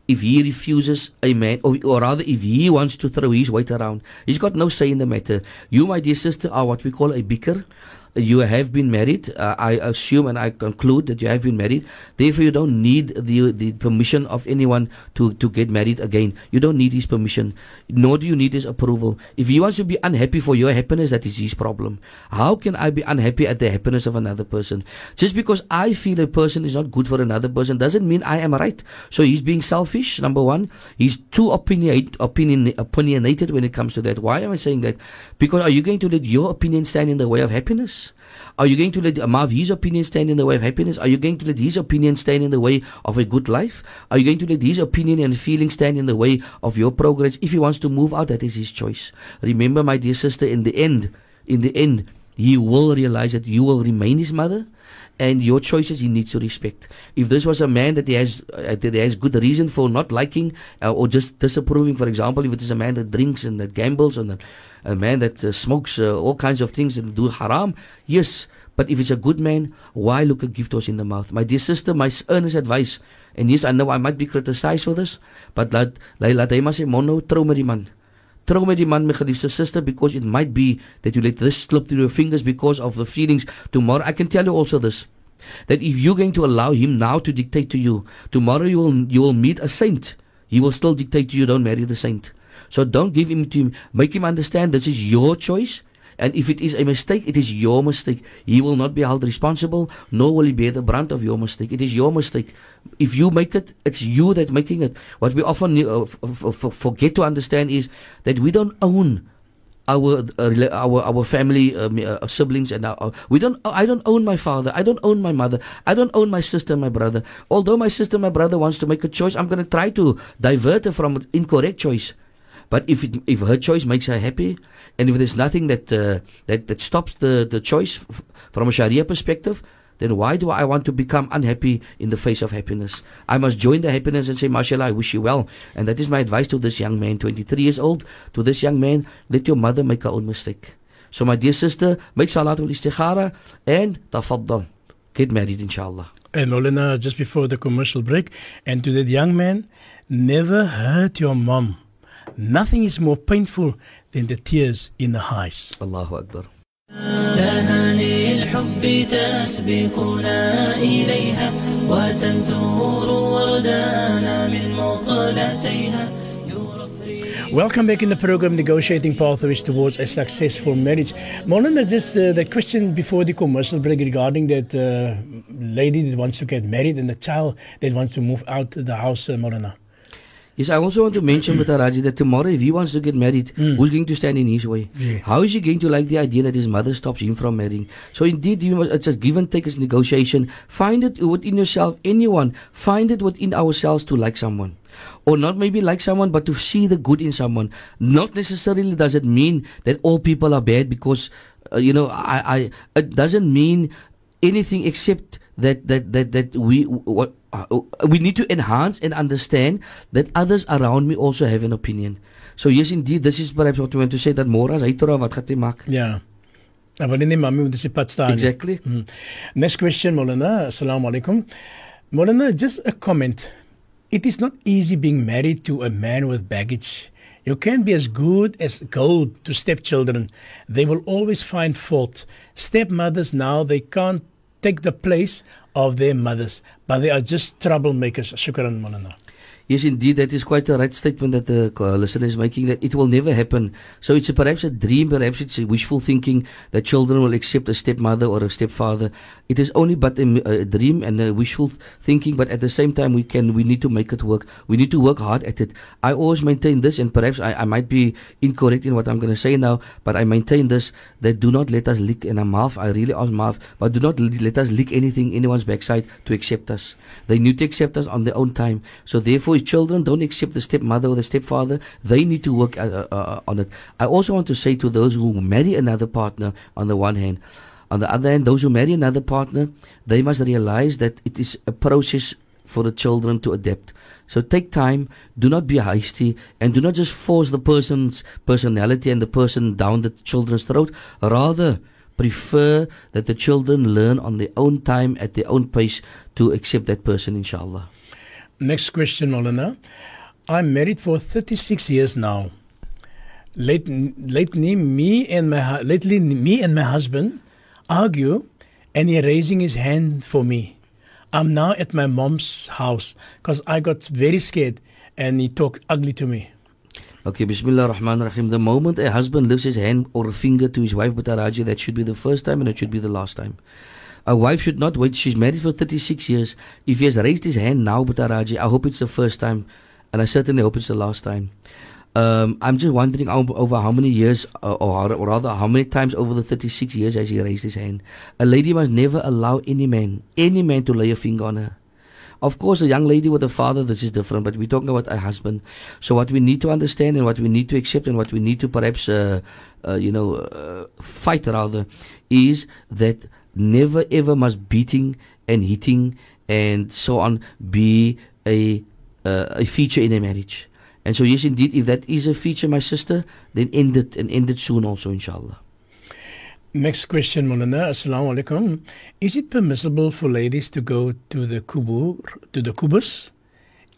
If he refuses a man, or, or rather, if he wants to throw his weight around, he's got no say in the matter. You, my dear sister, are what we call a bikr. You have been married. Uh, I assume and I conclude that you have been married. Therefore, you don't need the the permission of anyone to, to get married again. You don't need his permission, nor do you need his approval. If he wants to be unhappy for your happiness, that is his problem. How can I be unhappy at the happiness of another person? Just because I feel a person is not good for another person doesn't mean I am right. So he's being selfish, number one. He's too opinionate, opinion, opinionated when it comes to that. Why am I saying that? Because are you going to let your opinion stand in the way of happiness? Are you going to let Marv his opinion stand in the way of happiness? Are you going to let his opinion stand in the way of a good life? Are you going to let his opinion and feeling stand in the way of your progress? If he wants to move out, that is his choice. Remember, my dear sister, in the end, in the end, he will realize that you will remain his mother and your choices he needs to respect. If this was a man that he has uh, that he has good reason for not liking uh, or just disapproving, for example, if it is a man that drinks and that gambles and a, a man that uh, smokes uh, all kinds of things and do haram, yes. But if it's a good man, why look a gift horse in the mouth? My dear sister, my earnest advice, and yes, I know I might be criticized for this, but laat, laat, hy maar sê, mono, trou met die man. Trou met die man, my geliefde sister, because it might be that you let this slip through your fingers because of the feelings. Tomorrow, I can tell you also this, that if you're going to allow him now to dictate to you, tomorrow you will, you will meet a saint. He will still dictate to you, don't marry the saint. So don't give him to him, make him understand this is your choice. And if it is a mistake, it is your mistake. He will not be held responsible, nor will he bear the brunt of your mistake. It is your mistake. If you make it, it's you that making it. What we often uh, forget to understand is that we don't own our uh, our our family um, uh, siblings and our, we don't I don't own my father I don't own my mother I don't own my sister my brother although my sister my brother wants to make a choice I'm going to try to divert her from incorrect choice But if it, if her choice makes her happy, and if there's nothing that uh, that that stops the the choice f- from a Sharia perspective, then why do I want to become unhappy in the face of happiness? I must join the happiness and say, Mashallah, I wish you well. And that is my advice to this young man, 23 years old. To this young man, let your mother make her own mistake. So, my dear sister, make salat al istikhara and tafaddal. Get married, inshallah. And Molana, just before the commercial break, and to that young man, never hurt your mom. Nothing is more painful than the tears in the eyes. Allahu Akbar. Welcome back in the program Negotiating Pathways Towards a Successful Marriage. Molana, just uh, the question before the commercial break regarding that uh, lady that wants to get married and the child that wants to move out the house, uh, Molana. Yes, I also want to mention with Raji that tomorrow, if he wants to get married, who's going to stand in his way? Yeah. How is he going to like the idea that his mother stops him from marrying? So indeed, you must, it's a give and take, it's negotiation. Find it within yourself, anyone. Find it within ourselves to like someone. Or not maybe like someone, but to see the good in someone. Not necessarily does it mean that all people are bad because, uh, you know, I, I, it doesn't mean anything except that that that that we what uh, we need to enhance and understand that others around me also have an opinion. So yes, indeed, this is perhaps what we want to say that Moras uitera wat gaat hy maak. Ja. Maar wanneer mami moet sy pad staan. Exactly. Mm. Next question, Molana. Assalamu alaikum. Molana, just a comment. It is not easy being married to a man with baggage. You can be as good as gold to stepchildren. They will always find fault. Stepmothers now, they can't take the place of their mothers, but they are just troublemakers. Shukran, Molana. Yes, indeed, that is quite a right statement that the uh, listener is making. That it will never happen. So it's a, perhaps a dream, perhaps it's a wishful thinking that children will accept a stepmother or a stepfather. It is only but a dream and a wishful thinking. But at the same time, we can we need to make it work. We need to work hard at it. I always maintain this, and perhaps I, I might be incorrect in what I'm going to say now, but I maintain this: that do not let us lick in a mouth. I really ask mouth, but do not let us lick anything anyone's backside to accept us. They need to accept us on their own time. So therefore, children don't accept the stepmother or the stepfather. They need to work uh, uh, uh, on it. I also want to say to those who marry another partner, on the one hand, on the other hand, those who marry another partner, they must realize that it is a process for the children to adapt. So take time, do not be hasty, and do not just force the person's personality and the person down the children's throat. Rather, prefer that the children learn on their own time, at their own pace, to accept that person, inshallah. Next question, Molana. I'm married for 36 years now. Late, lately, me and my lately me and my husband argue, and he raising his hand for me. I'm now at my mom's house because I got very scared, and he talked ugly to me. Okay, Bismillah Rahman Rahim. The moment a husband lifts his hand or a finger to his wife, Butaraji, that should be the first time and it should be the last time. A wife should not wait. She's married for 36 years. If he has raised his hand now, Butaraji, I hope it's the first time and I certainly hope it's the last time. Um, I'm just wondering over how many years, uh, or, rather, how many times over the 36 years has he raised his hand? A lady must never allow any man, any man to lay a finger on her. Of course, a young lady with a father, this is different, but we're talking about a husband. So, what we need to understand and what we need to accept and what we need to perhaps, uh, uh, you know, uh, fight rather, is that never ever must beating and hitting and so on be a, uh, a feature in a marriage. And so, yes, indeed, if that is a feature, my sister, then end it and end it soon also, inshallah. Next question, Molana. Assalamu alaikum. Is it permissible for ladies to go to the kubur, to the kubus?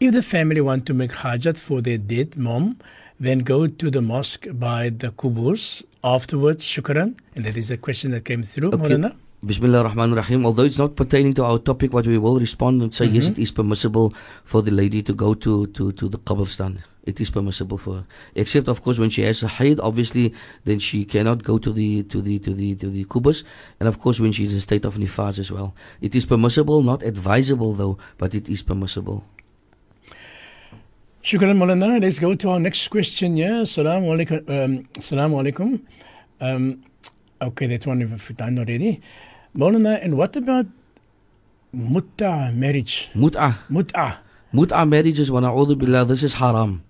If the family want to make hajat for their dead mom, then go to the mosque by the kuburs. Afterwards, shukran. And that is a question that came through, Okay. Bismillah ar-Rahman ar-Rahim. Although it's not pertaining to our topic, but we will respond and say yes, Mhm. it is permissible for the lady to go to, to, to the qabrstan. It is permissible for her. Except of course when she has a haid, obviously then she cannot go to the to the to the to the kubus. And of course when she's in state of nifas as well. It is permissible, not advisable though, but it is permissible. Shukran, Molana. Let's go to our next question. Yeah. Assalamu alaikum. Um, Assalamu alaikum. Um, okay, that one we've done already. Molana, and what about mut'ah marriage? Mut'ah. Mut'ah. Mut'ah marriage is wa na'udhu billah, this is haram.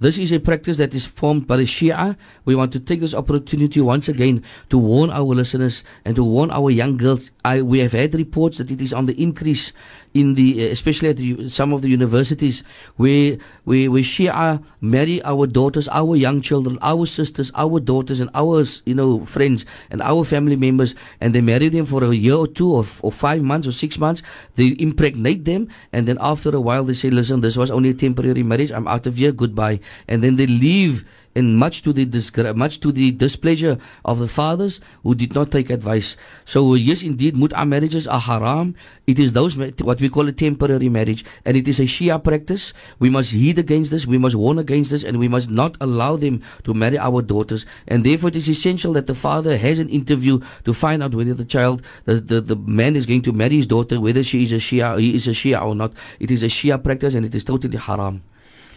This is a practice that is formed by the Shia. We want to take this opportunity once again to warn our listeners and to warn our young girls. I, we have had reports that it is on the increase in the, uh, especially at the, some of the universities, where, where, where Shia marry our daughters, our young children, our sisters, our daughters, and our, you know, friends and our family members, and they marry them for a year or two or, or five months or six months. They impregnate them, and then after a while they say, "Listen, this was only a temporary marriage. I'm out of here. Goodbye." And then they leave and much to the disgra- much to the displeasure of the fathers who did not take advice. So yes, indeed, mut'a marriages are haram. It is those what we call a temporary marriage, and it is a Shia practice. We must heed against this. We must warn against this, and we must not allow them to marry our daughters. And therefore, it is essential that the father has an interview to find out whether the child, the, the, the man is going to marry his daughter, whether she is a Shia, he is a Shia or not. It is a Shia practice, and it is totally haram,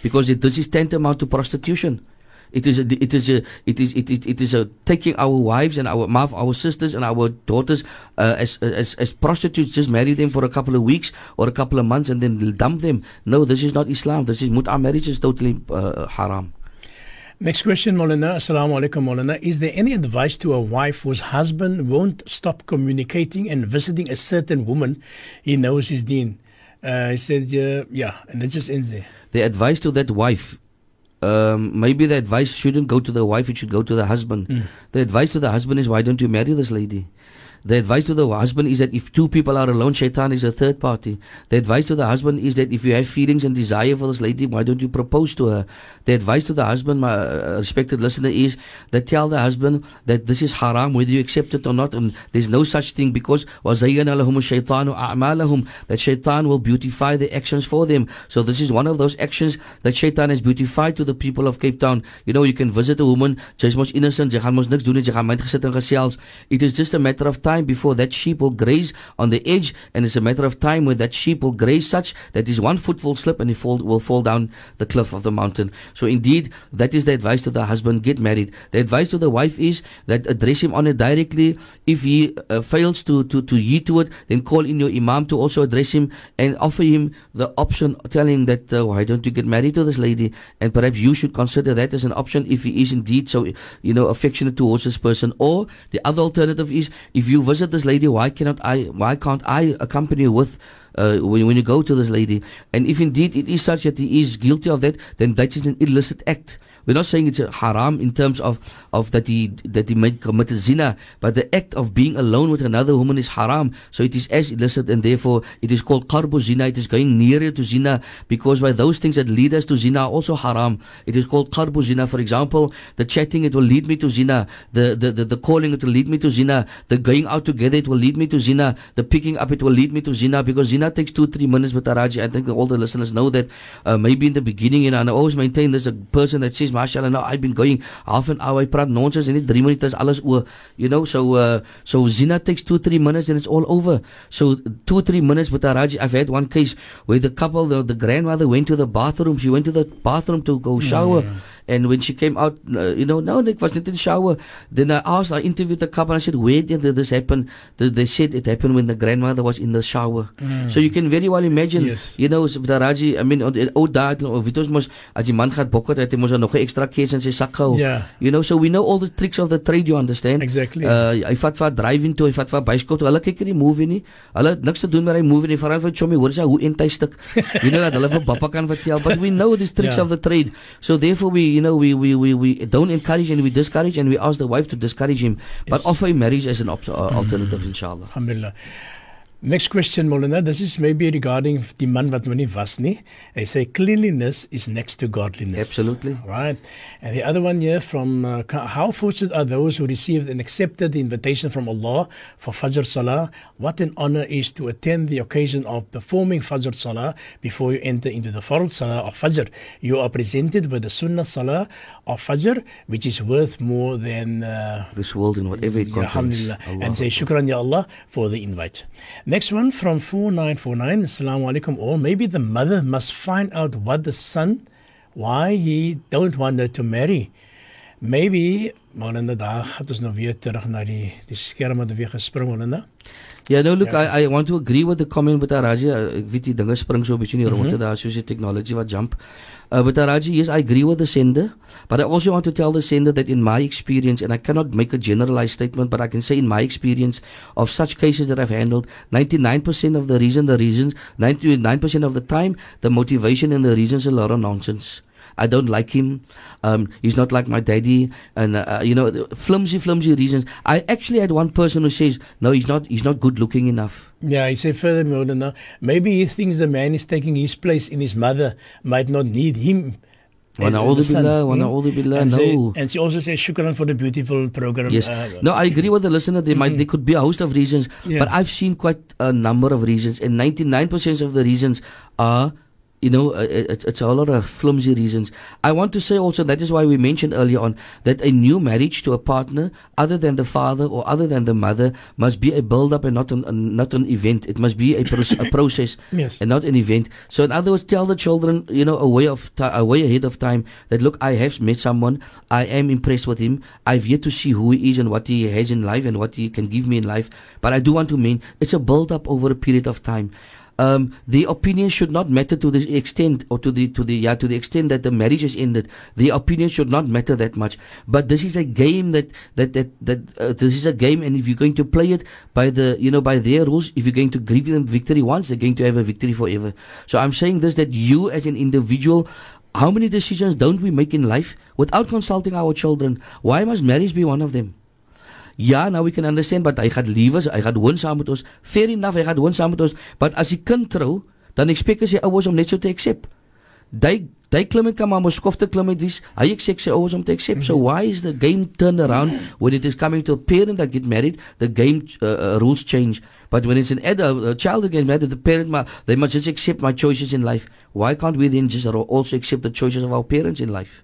because this is tantamount to prostitution. It is a, it is a, it is it, it, it is a taking our wives and our mouth, our sisters and our daughters uh, as, as as prostitutes. Just marry them for a couple of weeks or a couple of months and then dump them. No, this is not Islam. This is mut'a marriage is totally uh, haram. Next question, Molana. Assalamu alaikum, Molana. Is there any advice to a wife whose husband won't stop communicating and visiting a certain woman he knows his deen? Uh, he said, uh, yeah, and it just ends there. The advice to that wife. Um, maybe the advice shouldn't go to the wife, it should go to the husband. The advice to the husband is why don't you marry this lady? The advice to the husband is that if two people are alone, shaitan is a third party. The advice to the husband is that if you have feelings and desire for this lady, why don't you propose to her? The advice to the husband, my uh, respected listener, is that tell the husband that this is haram, whether you accept it or not. And there's no such thing because that shaitan will beautify the actions for them. So this is one of those actions that shaitan has beautified to the people of Cape Town. You know, you can visit a woman, niks. It is just a matter of time before that sheep will graze on the edge and it's a matter of time where that sheep will graze such that his one foot will slip and he fall, will fall down the cliff of the mountain. So indeed, that is the advice to the husband, get married. The advice to the wife is that address him on it directly. If he uh, fails to, to, to heed to it, then call in your imam to also address him and offer him the option, telling that uh, why don't you get married to this lady? And perhaps you should consider that as an option if he is indeed so, you know, affectionate towards this person. Or the other alternative is if you visit this lady, why cannot I, why can't I accompany you with uh, when, when you go to this lady. And if indeed it is such that he is guilty of that, then that is an illicit act. We're not saying it's haram in terms of, of that he that he might zina, but the act of being alone with another woman is haram. So it is as illicit, and therefore it is called qarbu zina. It is going nearer to zina because by those things that lead us to zina are also haram. It is called qarbu zina. For example, the chatting it will lead me to zina. The the, the, the calling it will lead me to zina. The going out together it will lead me to zina. The picking up it will lead me to zina because zina takes two three minutes. But Taraji, I think all the listeners know that uh, maybe in the beginning, you know, and I always maintain there's a person that says, "Mashallah, now I've been going half an hour. I praat nonsense en net 3 minute is alles oor." You know, so uh, so zina takes two three minutes and it's all over. So two three minutes. But Taraji, I've had one case where the couple, the, the grandmother went to the bathroom. She went to the bathroom to go shower. And when she came out, uh, you know, no, it wasn't in the shower. Then I asked, I interviewed the couple, and I said, where did this happen? They, said it happened when the grandmother was in the shower. So you can very well imagine, Yes. you know, the Raji, I mean, ou daad, of dit ons mos, as die man gaat bokken, het hy mos nog 'n extra case in sy sak gehou. Yeah. You know, so we know all the tricks of the trade, you understand? Exactly. Uh, hy vat vir haar driving toe, hy vat vir haar byskool toe. Hulle kyk nie die movie nie. Hulle niks te doen met hy movie nie. Veral vir Chommy, hoor jy hoe en stuk. You know dat hulle vir Papa kan vertel, but we know these tricks Yeah. of the trade. So therefore we, you know, we we we we don't encourage and we discourage and we ask the wife to discourage him, but Yes. offer him marriage as an op- uh, alternative inshallah. Alhamdulillah. Next question, Molana. This is maybe regarding die man wat was nie. Hy sê cleanliness is next to godliness. Absolutely. Right. And the other one here from uh, how fortunate are those who received and accepted the invitation from Allah for Fajr Salah? What an honor is to attend the occasion of performing Fajr Salah before you enter into the Fard Salah of Fajr. You are presented with the Sunnah Salah of Fajr, which is worth more than. Uh, This world and whatever it contains. Alhamdulillah. Allah And say shukran ya Allah for the invite. Next one from 4949. Assalamu alaikum all. Maybe the mother must find out what the son, why he don't want her to marry. Maybe Molina daar gaan ons nou weer terug na die die skerme te weer gespring Molina. Yeah, no, look, Yeah. I, I want to agree with the comment with Araji. Uh, Ek weet die dinge spring so 'n bietjie in die Mhm. rondte daar soos die technology wat jump. Uh, but Araji, yes, I agree with the sender, but I also want to tell the sender that in my experience, and I cannot make a generalized statement, but I can say in my experience of such cases that I've handled, 99% of the reason, the reasons, 99% of the time, the motivation and the reasons are a lot of nonsense. I don't like him. Um, he's not like my daddy, and uh, uh, you know, flimsy, flimsy reasons. I actually had one person who says, "No, he's not. He's not good looking enough." Yeah, he said further Molana, maybe he thinks the man is taking his place in his mother might not need him. Wa as- as na'udhu the son. billah, wa Hmm? na'udhu billah, And, no. and she also says shukran for the beautiful program. Yes. Uh, No, I agree with the listener. There might Mhm. there could be a host of reasons, Yeah. but I've seen quite a number of reasons, and ninety nine percent of the reasons are. You know, uh, it, it's a lot of flimsy reasons. I want to say also that is why we mentioned earlier on that a new marriage to a partner, other than the father or other than the mother, must be a build-up and not an, not an event. It must be a, a process yes. and not an event. So, in other words, tell the children, you know, a way of ti a way ahead of time that look, I have met someone, I am impressed with him. I've yet to see who he is and what he has in life and what he can give me in life. But I do want to mean it's a build up over a period of time. Um, the opinion should not matter to the extent or to the to the yeah to the extent that the marriage is ended. The opinion should not matter that much. But this is a game that that that that uh, this is a game, and if you're going to play it by the you know by their rules, if you're going to give them victory once, they're going to have a victory forever. So I'm saying this that you as an individual. How many decisions don't we make in life without consulting our children? Why must marriage be one of them? Ja, now we can understand but hy gaan liewe, hy gaan woon saam met ons. Fair enough, hy gaan woon saam met ons, but as die kind trou, dan expect sy ouers om net so te accept. They they klim en kan maar mos skofte klim met wies. Hy expect sy ouers om te accept. So why is the game turned around when it is coming to a parent that get married, the game uh, uh, rules change. But when it's an adult, a child that gets married, the parent, ma- they must just accept my choices in life. Why can't we then just also accept the choices of our parents in life?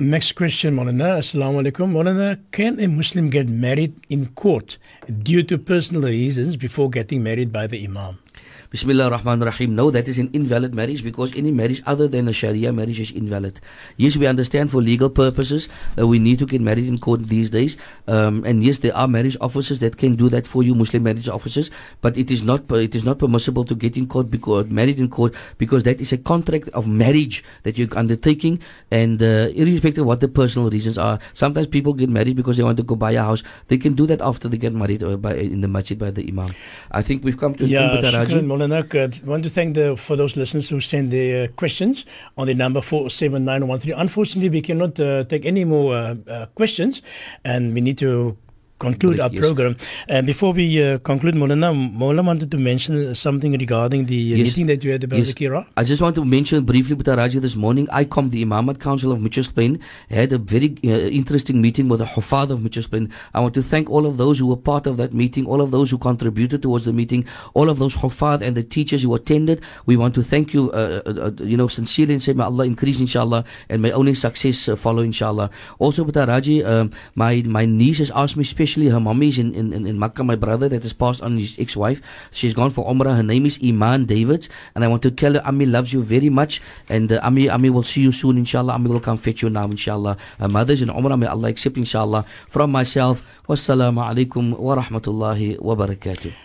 Next question, Molana. Assalamu alaikum. Molana, can a Muslim get married in court due to personal reasons before getting married by the Imam? Bismillah ar-Rahman ar-Rahim. No, that is an invalid marriage because any marriage other than a Sharia marriage is invalid. Yes, we understand for legal purposes that we need to get married in court these days. Um, and yes, there are marriage officers that can do that for you, Muslim marriage officers. But it is not it is not permissible to get in court because married in court because that is a contract of marriage that you're undertaking. And uh, irrespective of what the personal reasons are, sometimes people get married because they want to go buy a house. They can do that after they get married uh, by in the masjid by the imam. I think we've come to Yeah, I want to thank the for those listeners who send their uh, questions on the number 47913. Unfortunately, we cannot uh, take any more uh, uh, questions and we need to conclude our Yes. program. And before we uh, conclude, Molana, Mola wanted to mention something regarding the uh, Yes. meeting that you had about Yes. the Kira. I just want to mention briefly, Butaraji, this morning, ICOM, the Imamat Council of Mitchell's Plain, had a very uh, interesting meeting with the Hufad of Mitchell's Plain. I want to thank all of those who were part of that meeting, all of those who contributed towards the meeting, all of those Hufad and the teachers who attended. We want to thank you, uh, uh, uh, you know, sincerely and say, may Allah increase, inshallah, and may only success uh, follow, inshallah. Also, Butaraji, um, my, my niece has asked me, especially her mommy is in, in, in, Makkah, my brother that has passed on his ex-wife. She's gone for Umrah. Her name is Iman Davids. And I want to tell her, Ami loves you very much. And uh, Ami, Ami will see you soon, inshallah. Ami will come fetch you now, inshallah. Her mother's in Umrah. May Allah accept, inshallah. From myself, wassalamu alaikum wa rahmatullahi wa barakatuh.